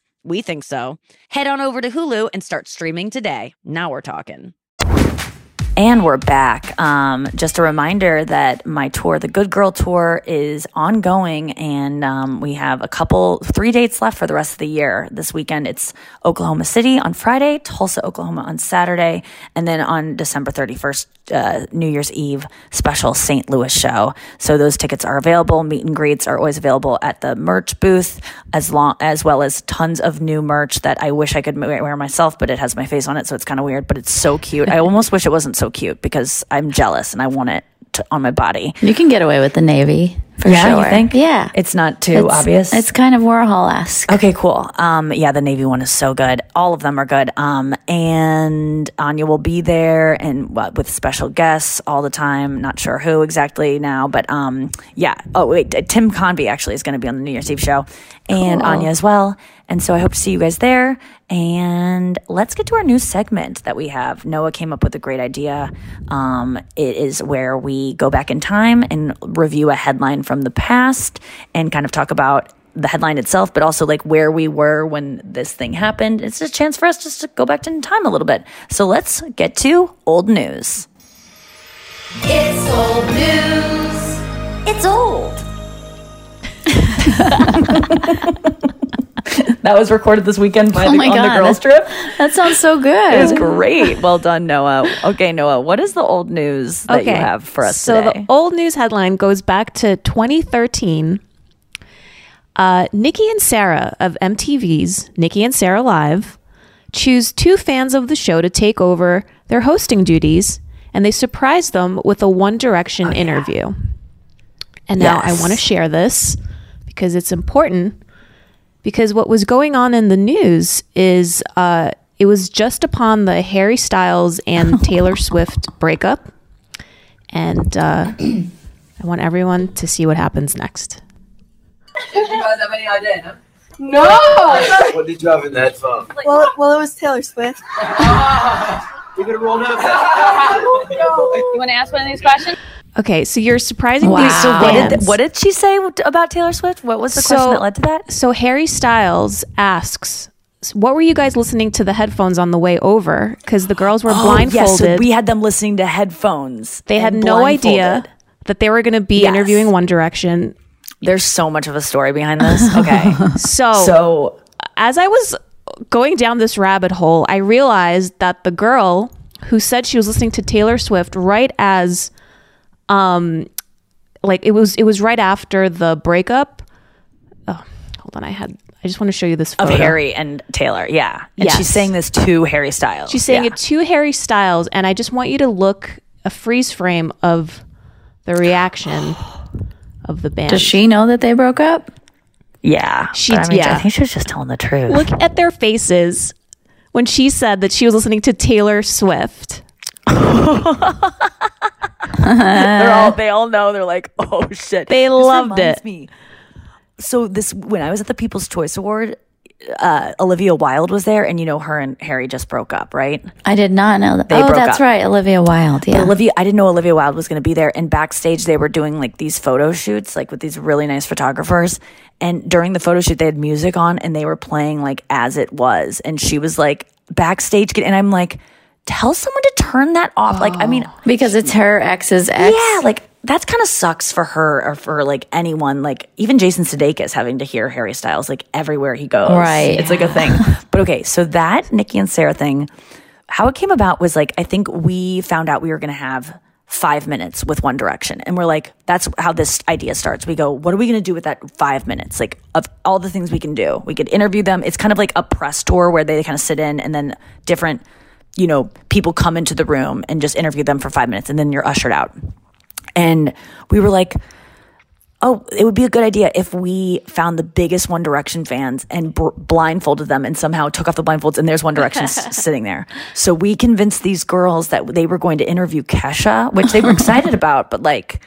S10: We think so. Head on over to Hulu and start streaming today. Now we're talking.
S5: And we're back. Um, just a reminder that my tour, the Good Girl Tour, is ongoing, and um, we have a couple, three dates left for the rest of the year. This weekend, it's Oklahoma City on Friday, Tulsa, Oklahoma on Saturday, and then on December 31st, uh, New Year's Eve, special St. Louis show. So those tickets are available. Meet and greets are always available at the merch booth, as long as well as tons of new merch that I wish I could wear myself, but it has my face on it, so it's kind of weird. But it's so cute. I almost wish it wasn't so cute because I'm jealous and I want it to, on my body.
S4: You can get away with the navy for
S5: yeah,
S4: sure.
S5: you think?
S4: Yeah.
S5: It's not too
S4: It's-
S5: obvious.
S4: It's kind of Warhol esque.
S5: Okay, cool. Um, yeah, the Navy one is so good. All of them are good. Um, and Anya will be there and uh, with special guests all the time. Not sure who exactly now, but um, yeah. Oh wait, uh, Tim Convey actually is going to be on the New Year's Eve show, and
S4: Cool.
S5: Anya as well. And so I hope to see you guys there. And let's get to our new segment that we have. Noa came up with a great idea. Um, it is where we go back in time and review a headline from the past and kind of talk about the headline itself, but also like where we were when this thing happened. It's a chance for us just to go back in time a little bit. So let's get to old news.
S3: It's old news.
S5: It's old. that was recorded this weekend by
S4: Oh
S5: the,
S4: my
S5: on
S4: God.
S5: the girls trip.
S4: That sounds so good.
S5: It was great. Well done, Noa. Okay, Noa, what is the old news that you have for us
S6: so
S5: today?
S6: the old news headline goes back to 2013. Uh, Nikki and Sara of MTV's Nikki and Sara Live choose two fans of the show to take over their hosting duties, and they surprise them with a One Direction interview. And now I want to share this because it's important. Because what was going on in the news is uh, it was just upon the Harry Styles and Taylor Swift breakup. And uh, I want everyone to see what happens next.
S12: Did you guys have any idea?
S13: No.
S12: what did you have in the headphone?
S13: Well, well, it was Taylor Swift.
S12: You're gonna roll up.
S13: You want to ask one of these questions?
S6: Okay, so you're surprising
S5: Wow.
S6: these
S5: So what did,
S6: fans.
S5: what did she say about Taylor Swift? What was the question that led to that?
S6: So Harry Styles asks, "What were you guys listening to the headphones on the way over? Because the girls were
S5: Oh,
S6: blindfolded.
S5: yes, so we had them listening to headphones.
S6: they had no idea that they were going to be
S5: Yes.
S6: interviewing One Direction.
S5: There's so much of a story behind this. Okay.
S6: So,
S5: So-
S6: as I was going down this rabbit hole, I realized that the girl who said she was listening to Taylor Swift right as, um, like it was it was right after the breakup. Oh, hold on, I had. I just want to show you this
S5: of. Harry and Taylor, yeah. And
S6: Yes.
S5: she's saying this to Harry Styles.
S6: She's saying
S5: yeah.
S6: it to Harry Styles, and I just want you to look a freeze frame of the reaction of the band.
S4: Does she know that they broke up?
S5: Yeah.
S6: She-
S5: I mean,
S6: yeah.
S5: I think she was just telling the truth.
S6: Look at their faces when she said that she was listening to Taylor Swift.
S5: They're all they all know they're like, oh shit.
S6: They
S5: This
S6: loved it.
S5: Me. So this when I was at the People's Choice Award, uh, Olivia Wilde was there, and you know her and Harry just broke up, right?
S4: I did not know that.
S5: They
S4: oh, that's
S5: up.
S4: right, Olivia Wilde. Yeah.
S5: Olivia, I didn't know Olivia Wilde was going to be there. And backstage, they were doing like these photo shoots, like with these really nice photographers. And during the photo shoot, they had music on and they were playing like as it was. And she was like backstage, and I'm like, tell someone to turn that off. Like, I mean, oh.
S4: because it's her ex's ex.
S5: yeah, like that's kind of sucks for her or for like anyone, like even Jason Sudeikis having to hear Harry Styles like everywhere he goes.
S4: Right.
S5: It's like a thing. but okay, so that Nikki and Sara thing, how it came about was like I think we found out we were going to have five minutes with One Direction. And we're like, that's how this idea starts. We go, what are we going to do with that five minutes? Like, of all the things we can do, we could interview them. It's kind of like a press tour where they kind of sit in and then different, you know, people come into the room and just interview them for five minutes and then you're ushered out. And we were like, oh, it would be a good idea if we found the biggest One Direction fans and br- blindfolded them and somehow took off the blindfolds and there's One Direction s- sitting there. So we convinced these girls that they were going to interview Kesha, which they were excited about, but like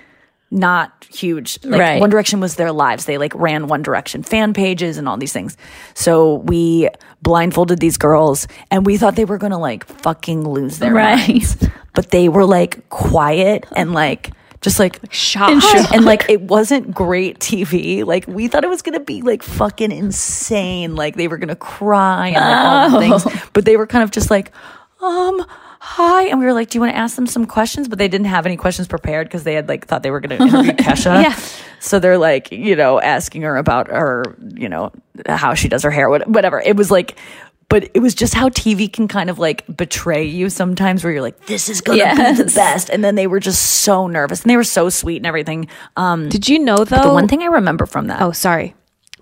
S5: not huge. Like
S4: Right.
S5: One Direction was their lives. They like ran One Direction fan pages and all these things. So we blindfolded these girls and we thought they were going to like fucking lose their
S4: Right.
S5: minds. But they were like quiet and like just like
S6: shocked.
S5: and like it wasn't great TV. Like we thought it was gonna be like fucking insane. Like they were gonna cry and like, all the
S4: Oh.
S5: things. But they were kind of just like, um, hi. And we were like, do you want to ask them some questions? But they didn't have any questions prepared because they had like thought they were gonna interview Kesha.
S4: Yeah.
S5: So they're like, you know, asking her about her, you know, how she does her hair, whatever. It was like. But it was just how TV can kind of like betray you sometimes, where you're like, "This is gonna be the best," and then they were just so nervous, and they were so sweet and everything. Um,
S6: Did you know though?
S5: the one thing I remember from that.
S6: Oh, sorry.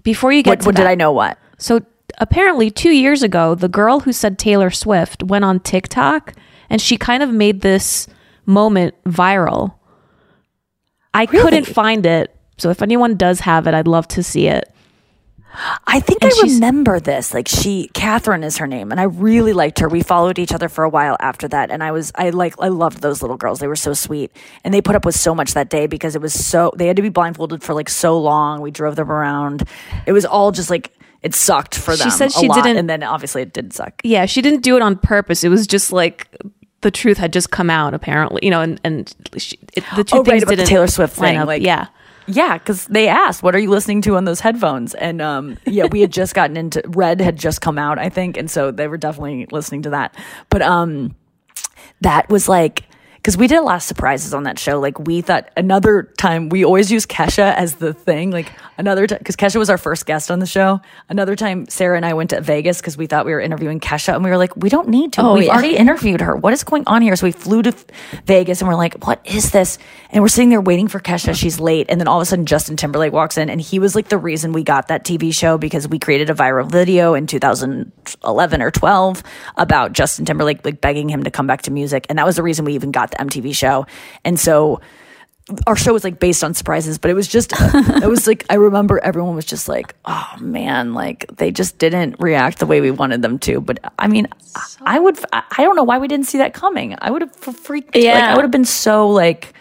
S6: Before you get
S5: what,
S6: to
S5: what did I know? What?
S6: So apparently, two years ago, the girl who said Taylor Swift went on TikTok and she kind of made this moment viral. I couldn't find it. So if anyone does have it, I'd love to see it.
S5: I think
S6: And
S5: I remember this. Like she, Catherine is her name, and I really liked her. We followed each other for a while after that, and I was, I like, I loved those little girls. They were so sweet, and they put up with so much that day because it was so. They had to be blindfolded for like so long. We drove them around. It was all just like it sucked for them.
S6: She said
S5: a
S6: she
S5: lot,
S6: didn't-
S5: and then obviously it did suck.
S6: Yeah, she didn't do it on purpose. It was just like the truth had just come out, apparently. You know, and and she, it, the two
S5: oh,
S6: things
S5: right, about the
S6: didn't
S5: Taylor Swift
S6: line
S5: thing.
S6: up.
S5: Like,
S6: yeah.
S5: yeah, because they asked, "What are you listening to on those headphones?" And um, yeah, we had just gotten into Red had just come out, I think, and so they were definitely listening to that. But um, that was like because we did a lot of surprises on that show. Like we thought another time we always use Kesha as the thing. Like another time because Kesha was our first guest on the show. Another time Sara and I went to Vegas because we thought we were interviewing Kesha and we were like, we don't need to.
S4: Oh,
S5: We've
S4: yeah.
S5: already interviewed her. What is going on here? So we flew to Vegas and we're like, what is this? And we're sitting there waiting for Kesha. She's late. And then all of a sudden Justin Timberlake walks in and he was like the reason we got that TV show because we created a viral video in 2011 or 12 about Justin Timberlake like begging him to come back to music. And that was the reason we even got the MTV show. And so our show was like based on surprises, but it was just, it was like, I remember everyone was just like, oh man, like they just didn't react the way we wanted them to. But I mean, I- I would, I don't know why we didn't see that coming. I would have freaked, like,
S4: Yeah.
S5: I would have been so like,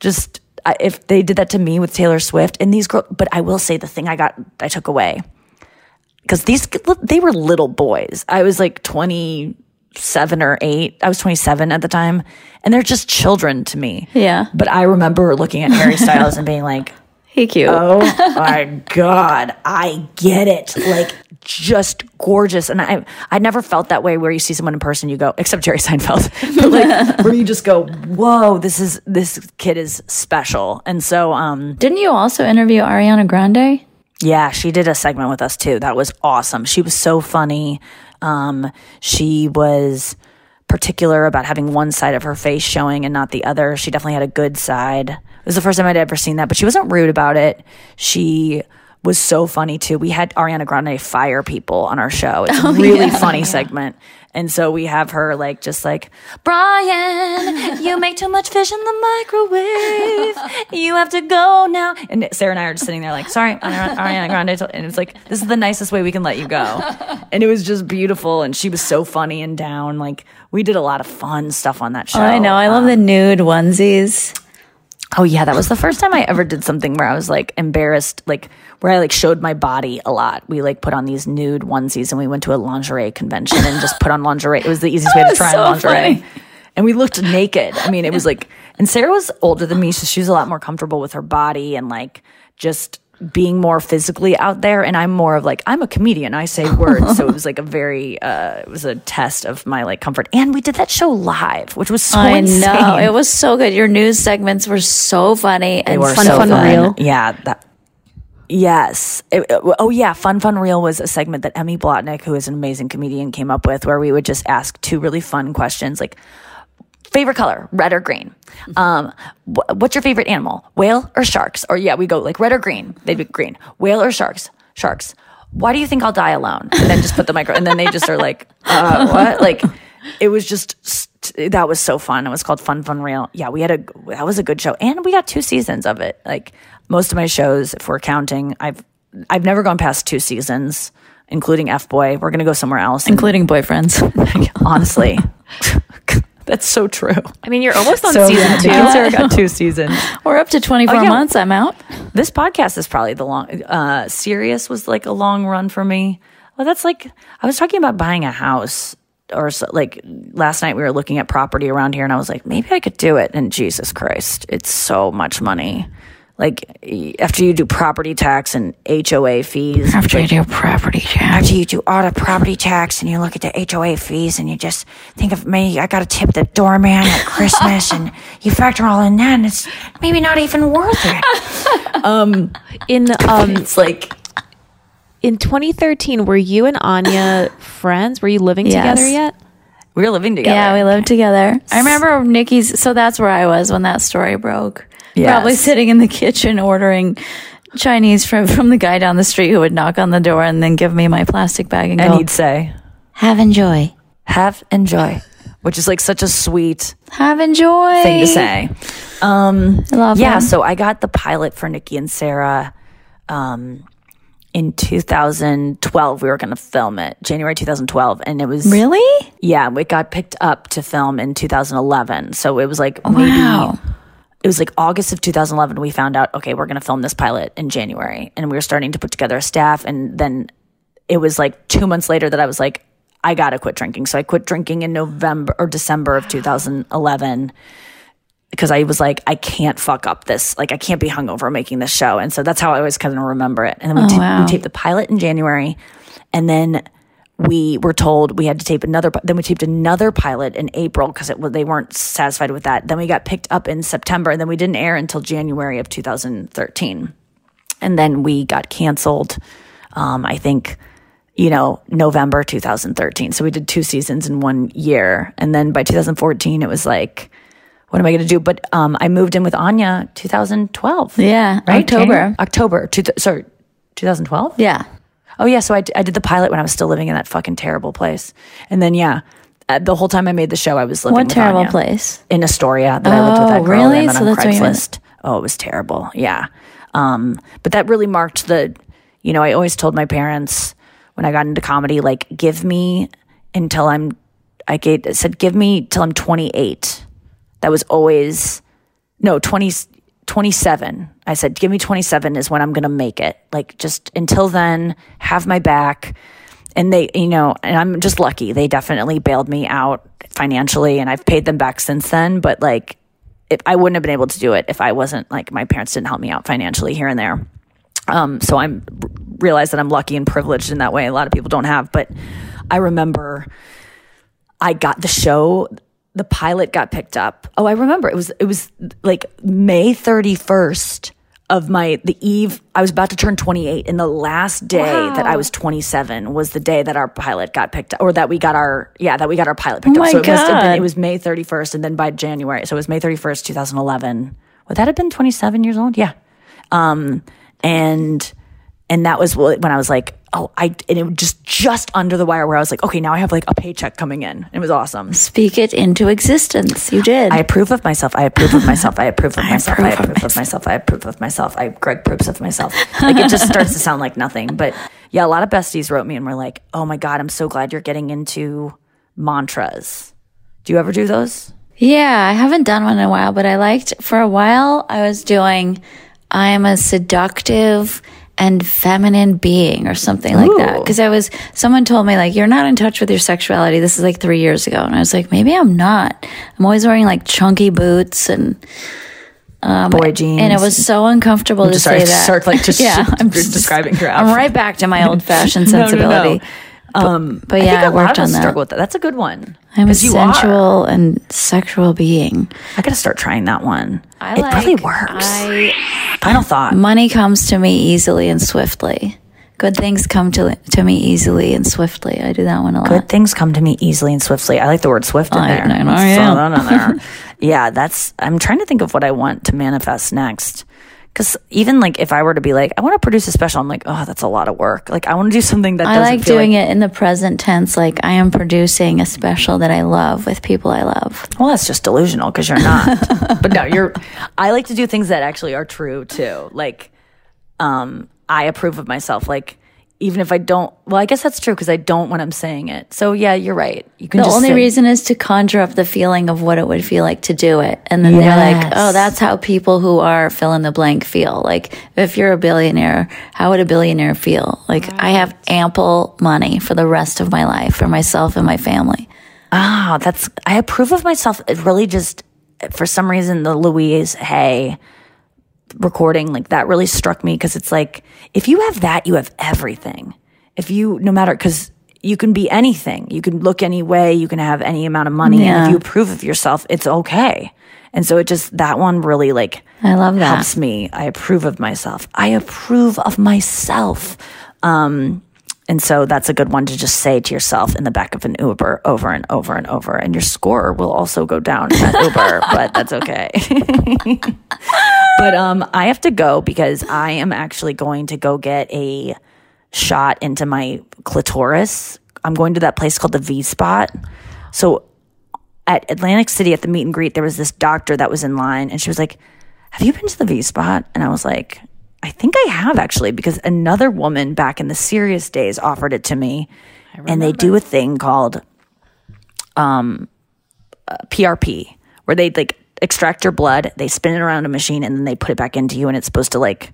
S5: just if they did that to me with Taylor Swift and these girls, but I will say the thing I got, I took away because these, they were little boys. I was like 27 or 8. I was 27 at the time. And they're just children to me.
S4: Yeah.
S5: But I remember looking at Harry Styles and being like,
S4: He cute.
S5: Oh my God, I get it. Like, just gorgeous. And I, I never felt that way where you see someone in person, you go, except Jerry Seinfeld, but like, where you just go, whoa, this is, this kid is special. And so, um,
S4: Didn't you also interview Ariana Grande?
S5: yeah, she did a segment with us too. That was awesome. She was so funny. Um, she was particular about having one side of her face showing and not the other. She definitely had a good side. It was the first time I'd ever seen that, but she wasn't rude about it. She was so funny too. We had Ariana Grande fire people on our show. It's a oh, really funny segment. And so we have her like just like, Brian, you make too much fish in the microwave. You have to go now. And Sara and I are just sitting there like, sorry, Ari- Ariana Grande. told-" And it's like, this is the nicest way we can let you go. And it was just beautiful. And she was so funny and down. Like we did a lot of fun stuff on that show.
S4: Oh, I know. I love the nude onesies.
S5: Oh yeah, that was the first time I ever did something where I was like embarrassed, like where I like showed my body a lot. We like put on these nude onesies and we went to a lingerie convention and just put on lingerie. It was the easiest way to try
S4: so
S5: on lingerie.
S4: funny.
S5: And we looked naked. I mean, it was like and Sara was older than me, so she was a lot more comfortable with her body and like just being more physically out there and I'm more of like I'm a comedian. I say words. so it was like a very uh it was a test of my like comfort. And we did that show live, which was so
S4: I
S5: insane.
S4: know. It was so good. Your news segments were so funny
S5: They
S4: and
S5: were
S4: fun,
S5: so
S4: fun,
S5: fun.
S4: real.
S5: Yeah, that. Yes. It- it- oh, yeah. Fun Fun Real was a segment that Emmy Blotnick, who is an amazing comedian, came up with, where we would just ask two really fun questions, like favorite color, red or green. Um, wh- what's your favorite animal, whale or sharks? Or yeah, we go like red or green. They'd be green. Whale or sharks? Sharks. Why do you think I'll die alone? And then just put the micro, and then they just are like, uh, what? Like, it was just st- that was so fun. It was called Fun Fun Real. Yeah, we had a that was a good show, and we got two seasons of it. Like most of my shows, if we're counting, I've I've never gone past two seasons, including F Boy. We're gonna go somewhere else,
S4: including boyfriends.
S5: honestly, that's so true.
S6: I mean, you're almost on
S5: So,
S6: season
S5: yeah,
S6: two.
S5: Nikki Sarah got two seasons.
S4: We're up to 24
S5: Oh, yeah.
S4: months. I'm out.
S5: This podcast is probably the long. Uh, Sirius was like a long run for me. Well, that's like I was talking about buying a house, or so, like last night we were looking at property around here, and I was like, maybe I could do it. And Jesus Christ, it's so much money. Like after you do property tax and HOA fees,
S11: After you do property tax. After you do all the property tax and you look at the HOA fees and you just think of me, I got to tip the doorman at Christmas and you factor all in that and it's maybe not even worth it.
S5: um,
S6: in um,
S5: it's like
S6: in 2013, were you and Anya friends? Were you living
S4: Yes.
S6: together yet?
S5: we were living together.
S4: Yeah, we lived together. I remember Nikki's. So that's where I was when that story broke.
S5: Yes.
S4: Probably sitting in the kitchen ordering Chinese from from the guy down the street who would knock on the door and then give me my plastic bag and,
S5: and
S4: go,
S5: he'd say,
S4: "Have enjoy,
S5: "Have enjoy," which is like such a sweet
S4: have enjoy."
S5: thing to say. Um,
S4: I love
S5: yeah,
S4: him.
S5: so I got the pilot for Nikki and Sara um, in 2012. We were going to film it, January 2012, and it was
S4: Really?
S5: yeah. It got picked up to film in 2011, so it was like maybe
S4: Wow.
S5: It was like August of 2011. We found out okay, we're going to film this pilot in January, and we were starting to put together a staff, and then it was like two months later that I was like, I gotta quit drinking. So I quit drinking in November or December of 2011 because I was like, I can't fuck up this. Like, I can't be hungover making this show. And so that's how I always kind of remember it. And then we,
S4: Oh,
S5: ta-
S4: wow.
S5: we taped the pilot in January, and then we were told we had to tape another. Then we taped another pilot in April because it they weren't satisfied with that. Then we got picked up in September, and then we didn't air until January of 2013 and then we got canceled um, i think you know november 2013 so we did two seasons in one year and then by 2014 it was like what am i going to do but um, i moved in with anya 2012
S4: Yeah,
S5: right
S4: October.
S5: January? october two, sorry 2012
S4: Yeah.
S5: Oh yeah so I, d- I did the pilot when i was still living in that fucking terrible place and then yeah uh, the whole time I made the show, I was living
S4: What
S5: with
S4: terrible
S5: Anya
S4: place?
S5: in Astoria that I lived with
S4: Oh,
S5: that girl
S4: really?
S5: and
S4: So
S5: on
S4: that's where you went.
S5: Craigslist. Oh, it was terrible. Yeah. Um, but that really marked the, you know, I always told my parents when I got into comedy, like, give me until I'm, I gave, said, give me till I'm 28. That was always, no, 20, 27. I said, give me 27 is when I'm going to make it. Like, just until then, have my back. And they, you know, and I'm just lucky. They definitely bailed me out financially and I've paid them back since then. But like, if I wouldn't have been able to do it if I wasn't like my parents didn't help me out financially here and there. Um, so I'm realize that I'm lucky and privileged in that way. A lot of people don't have, but I remember I got the show. The pilot got picked up. Oh, I remember it was it was like May 31st of my the eve. I was about to turn 28, and the last day that I was 27 was the day that our pilot got picked up, or that we got our yeah that we got our pilot picked
S4: Oh
S5: up.
S4: my
S5: so it must have been
S4: God.
S5: it was May 31st, and then by January, so it was May 31st, 2011. Would that have been 27 years old? Yeah. Um, and and that was when I was like, oh, I and it was just just under the wire where I was like, okay, now I have like a paycheck coming in. It was awesome.
S4: Speak it into existence. You did.
S5: I approve of myself. I approve of myself. I approve of myself. I approve of myself. I approve of myself. I Greg approves of myself. Like it just starts to sound like nothing. But yeah, a lot of besties wrote me and were like, "Oh my god, I'm so glad you're getting into mantras. Do you ever do those?"
S4: Yeah, I haven't done one in a while, but I liked for a while I was doing I am a seductive and feminine being or something like that. Because I was, someone told me, like, you're not in touch with your sexuality. This is like three years ago. And I was like, maybe I'm not. I'm always wearing like chunky boots and, um,
S5: Boy jeans.
S4: And it was so uncomfortable to
S5: Just
S4: say that.
S5: start, like, just
S4: yeah, I'm
S5: just describing your
S4: I'm right back to my old fashioned
S5: No, no, no.
S4: Sensibility.
S5: Um,
S4: but
S5: I
S4: yeah,
S5: think
S4: I
S5: a lot
S4: worked
S5: of us
S4: on that.
S5: Struggle with that. That's a good one.
S4: I'm a sensual and sexual being.
S5: I gotta start trying that one.
S4: I
S5: it
S4: like,
S5: really works.
S4: I,
S5: Final thought.
S4: money comes to me easily and swiftly Good things come to to me easily and swiftly. I do that one a lot.
S5: Good things come to me easily and swiftly. I like the word swift in
S4: I-
S5: there.
S4: I know, yeah.
S5: throw that in there. yeah, that's. I'm trying to think of what I want to manifest next. Because even like if I were to be like, I want to produce a special, I'm like, oh, that's a lot of work. Like I want to do something that
S4: I like doing it in the present tense. Like I am producing a special that I love with people I love.
S5: Well, that's just delusional because you're not. but no, you're. I like to do things that actually are true too. Like, um, I approve of myself. Like, even if I don't. Well, I guess that's true because I don't when I'm saying it. So yeah, you're right. You can
S4: The
S5: just
S4: only reason is to conjure up the feeling of what it would feel like to do it. And then they're like, oh, that's how people who are fill in the blank feel. Like, if you're a billionaire, how would a billionaire feel? Like, I have ample money for the rest of my life for myself and my family.
S5: Ah, that's. I approve of myself. It really just, for some reason, the Louise Hay recording like that really struck me because it's like if you have that, you have everything. If you, no matter, because you can be anything, you can look any way, you can have any amount of money, and if you approve of yourself, it's okay. And so it just that one really like
S4: I love that.
S5: helps me. I approve of myself. I approve of myself. Um, and so that's a good one to just say to yourself in the back of an Uber over and over and over. And your score will also go down in that Uber, but that's okay. but um, I have to go because I am actually going to go get a shot into my clitoris. I'm going to that place called the V Spot. So at Atlantic City at the meet and greet, there was this doctor that was in line, and she was like, "Have you been to the V Spot?" And I was like, "I think I have actually, because another woman back in the Sirius days offered it to me, and they do a thing called um, uh, PRP, where they like extract your blood, they spin it around a machine, and then they put it back into you, and it's supposed to like."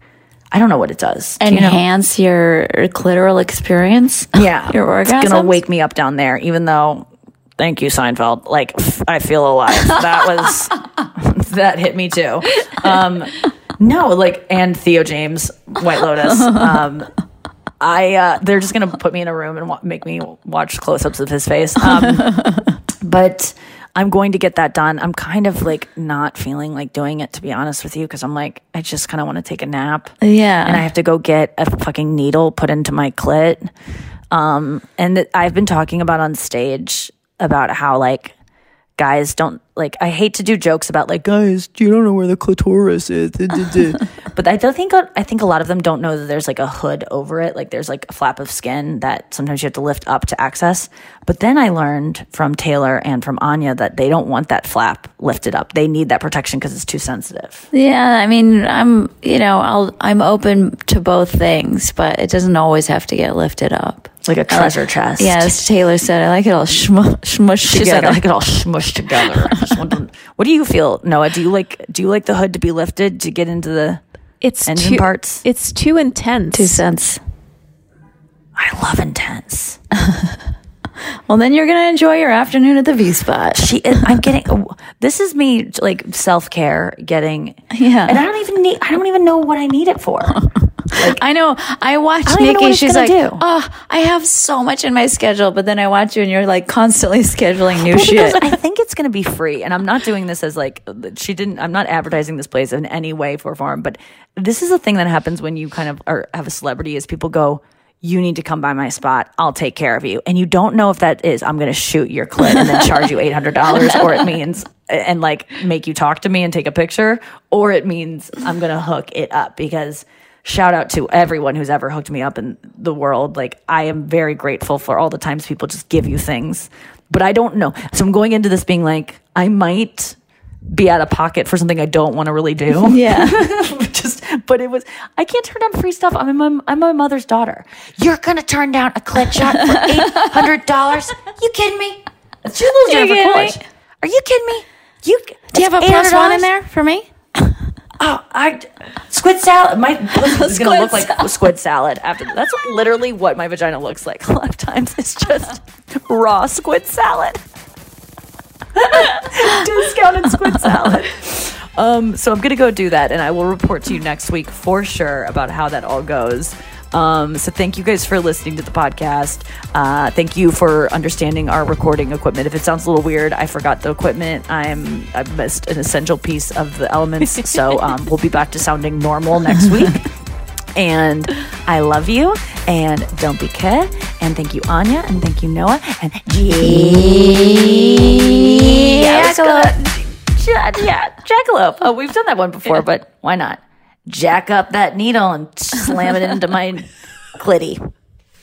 S5: I don't know what it does. Do you know?
S4: Enhance your clitoral experience.
S5: Yeah,
S4: your orgasm.
S5: It's gonna wake me up down there, even though. Thank you, Seinfeld. Like I feel alive. That was that hit me too. Um, no, like and Theo James, White Lotus. Um, I uh, they're just gonna put me in a room and wa- make me watch close-ups of his face. Um, but I'm going to get that done. I'm kind of like not feeling like doing it to be honest with you because I'm like I just kind of want to take a nap.
S4: Yeah.
S5: and I have to go get a fucking needle put into my clit. Um, and th- I've been talking about on stage about how like guys don't like. I hate to do jokes about like guys, you don't know where the clitoris is, duh, duh, duh." but I don't think I think a lot of them don't know that there's like a hood over it. Like there's like a flap of skin that sometimes you have to lift up to access. But then I learned from Taylor and from Anya that they don't want that flap lifted up. They need that protection because it's too sensitive.
S4: Yeah, I mean, I'm you know, I'll I'm open to both things, but it doesn't always have to get lifted up.
S5: Like a treasure chest.
S4: Yeah, as Taylor said, I like it all shmu- smushed
S5: She said,
S4: together.
S5: "I like it all smushed together." I just want to- what do you feel, Noa? Do you like do you like the hood to be lifted to get into the
S6: It's
S5: engine
S6: too,
S5: parts?
S6: It's too intense.
S4: Two cents.
S5: I love intense.
S4: Well, then you're gonna enjoy your afternoon at the V spot.
S5: She, I'm getting. Oh, this is me like self care, getting.
S4: Yeah.
S5: and I don't even need. I don't even know what I need it for.
S4: I know. I watch
S5: I don't even know what
S4: Nikki. She's like,
S5: do.
S4: "Oh, I have so much in my schedule," but then I watch you, and you're like constantly scheduling new
S5: Well,
S4: shit.
S5: I think it's going to be free, and I'm not doing this as like she didn't. I'm not advertising this place in any way for form, but this is a thing that happens when you kind of are, have a celebrity. Is people go, "You need to come by my spot. I'll take care of you," and you don't know if that is I'm going to shoot your clit and then charge you eight hundred dollars, or it means and like make you talk to me and take a picture, or it means I'm going to hook it up because shout out to everyone who's ever hooked me up in the world. Like I am very grateful for all the times people just give you things, but I don't know. So I'm going into this being like, I might be out of pocket for something I don't want to really do.
S4: Yeah.
S5: just, but it was, I can't turn down free stuff. I'm my, I'm my mother's daughter.
S11: You're gonna turn down a clit shot for eight hundred dollars? You kidding me?
S5: She's a little
S4: You
S5: Jennifer
S4: kidding
S5: Coolidge.
S11: Are you kidding me? You
S4: Do you have a plus one in there for me?
S5: Oh, I squid salad. My is gonna look like squid salad after. That's literally what my vagina looks like. A lot of times it's just raw squid salad, discounted squid salad. Um, so I'm gonna go do that, and I will report to you next week for sure about how that all goes. Um, so thank you guys for listening to the podcast. Uh, thank you for understanding our recording equipment. If it sounds a little weird, I forgot the equipment. I'm I missed an essential piece of the elements. So um, we'll be back to sounding normal next week. And I love you. And don't be care. And thank you, Anya. And thank you, Noa. And. Ja- Yeah, Jackalope. Oh, we've done that one before, but why not? Jack up that needle and slam it into my clitty.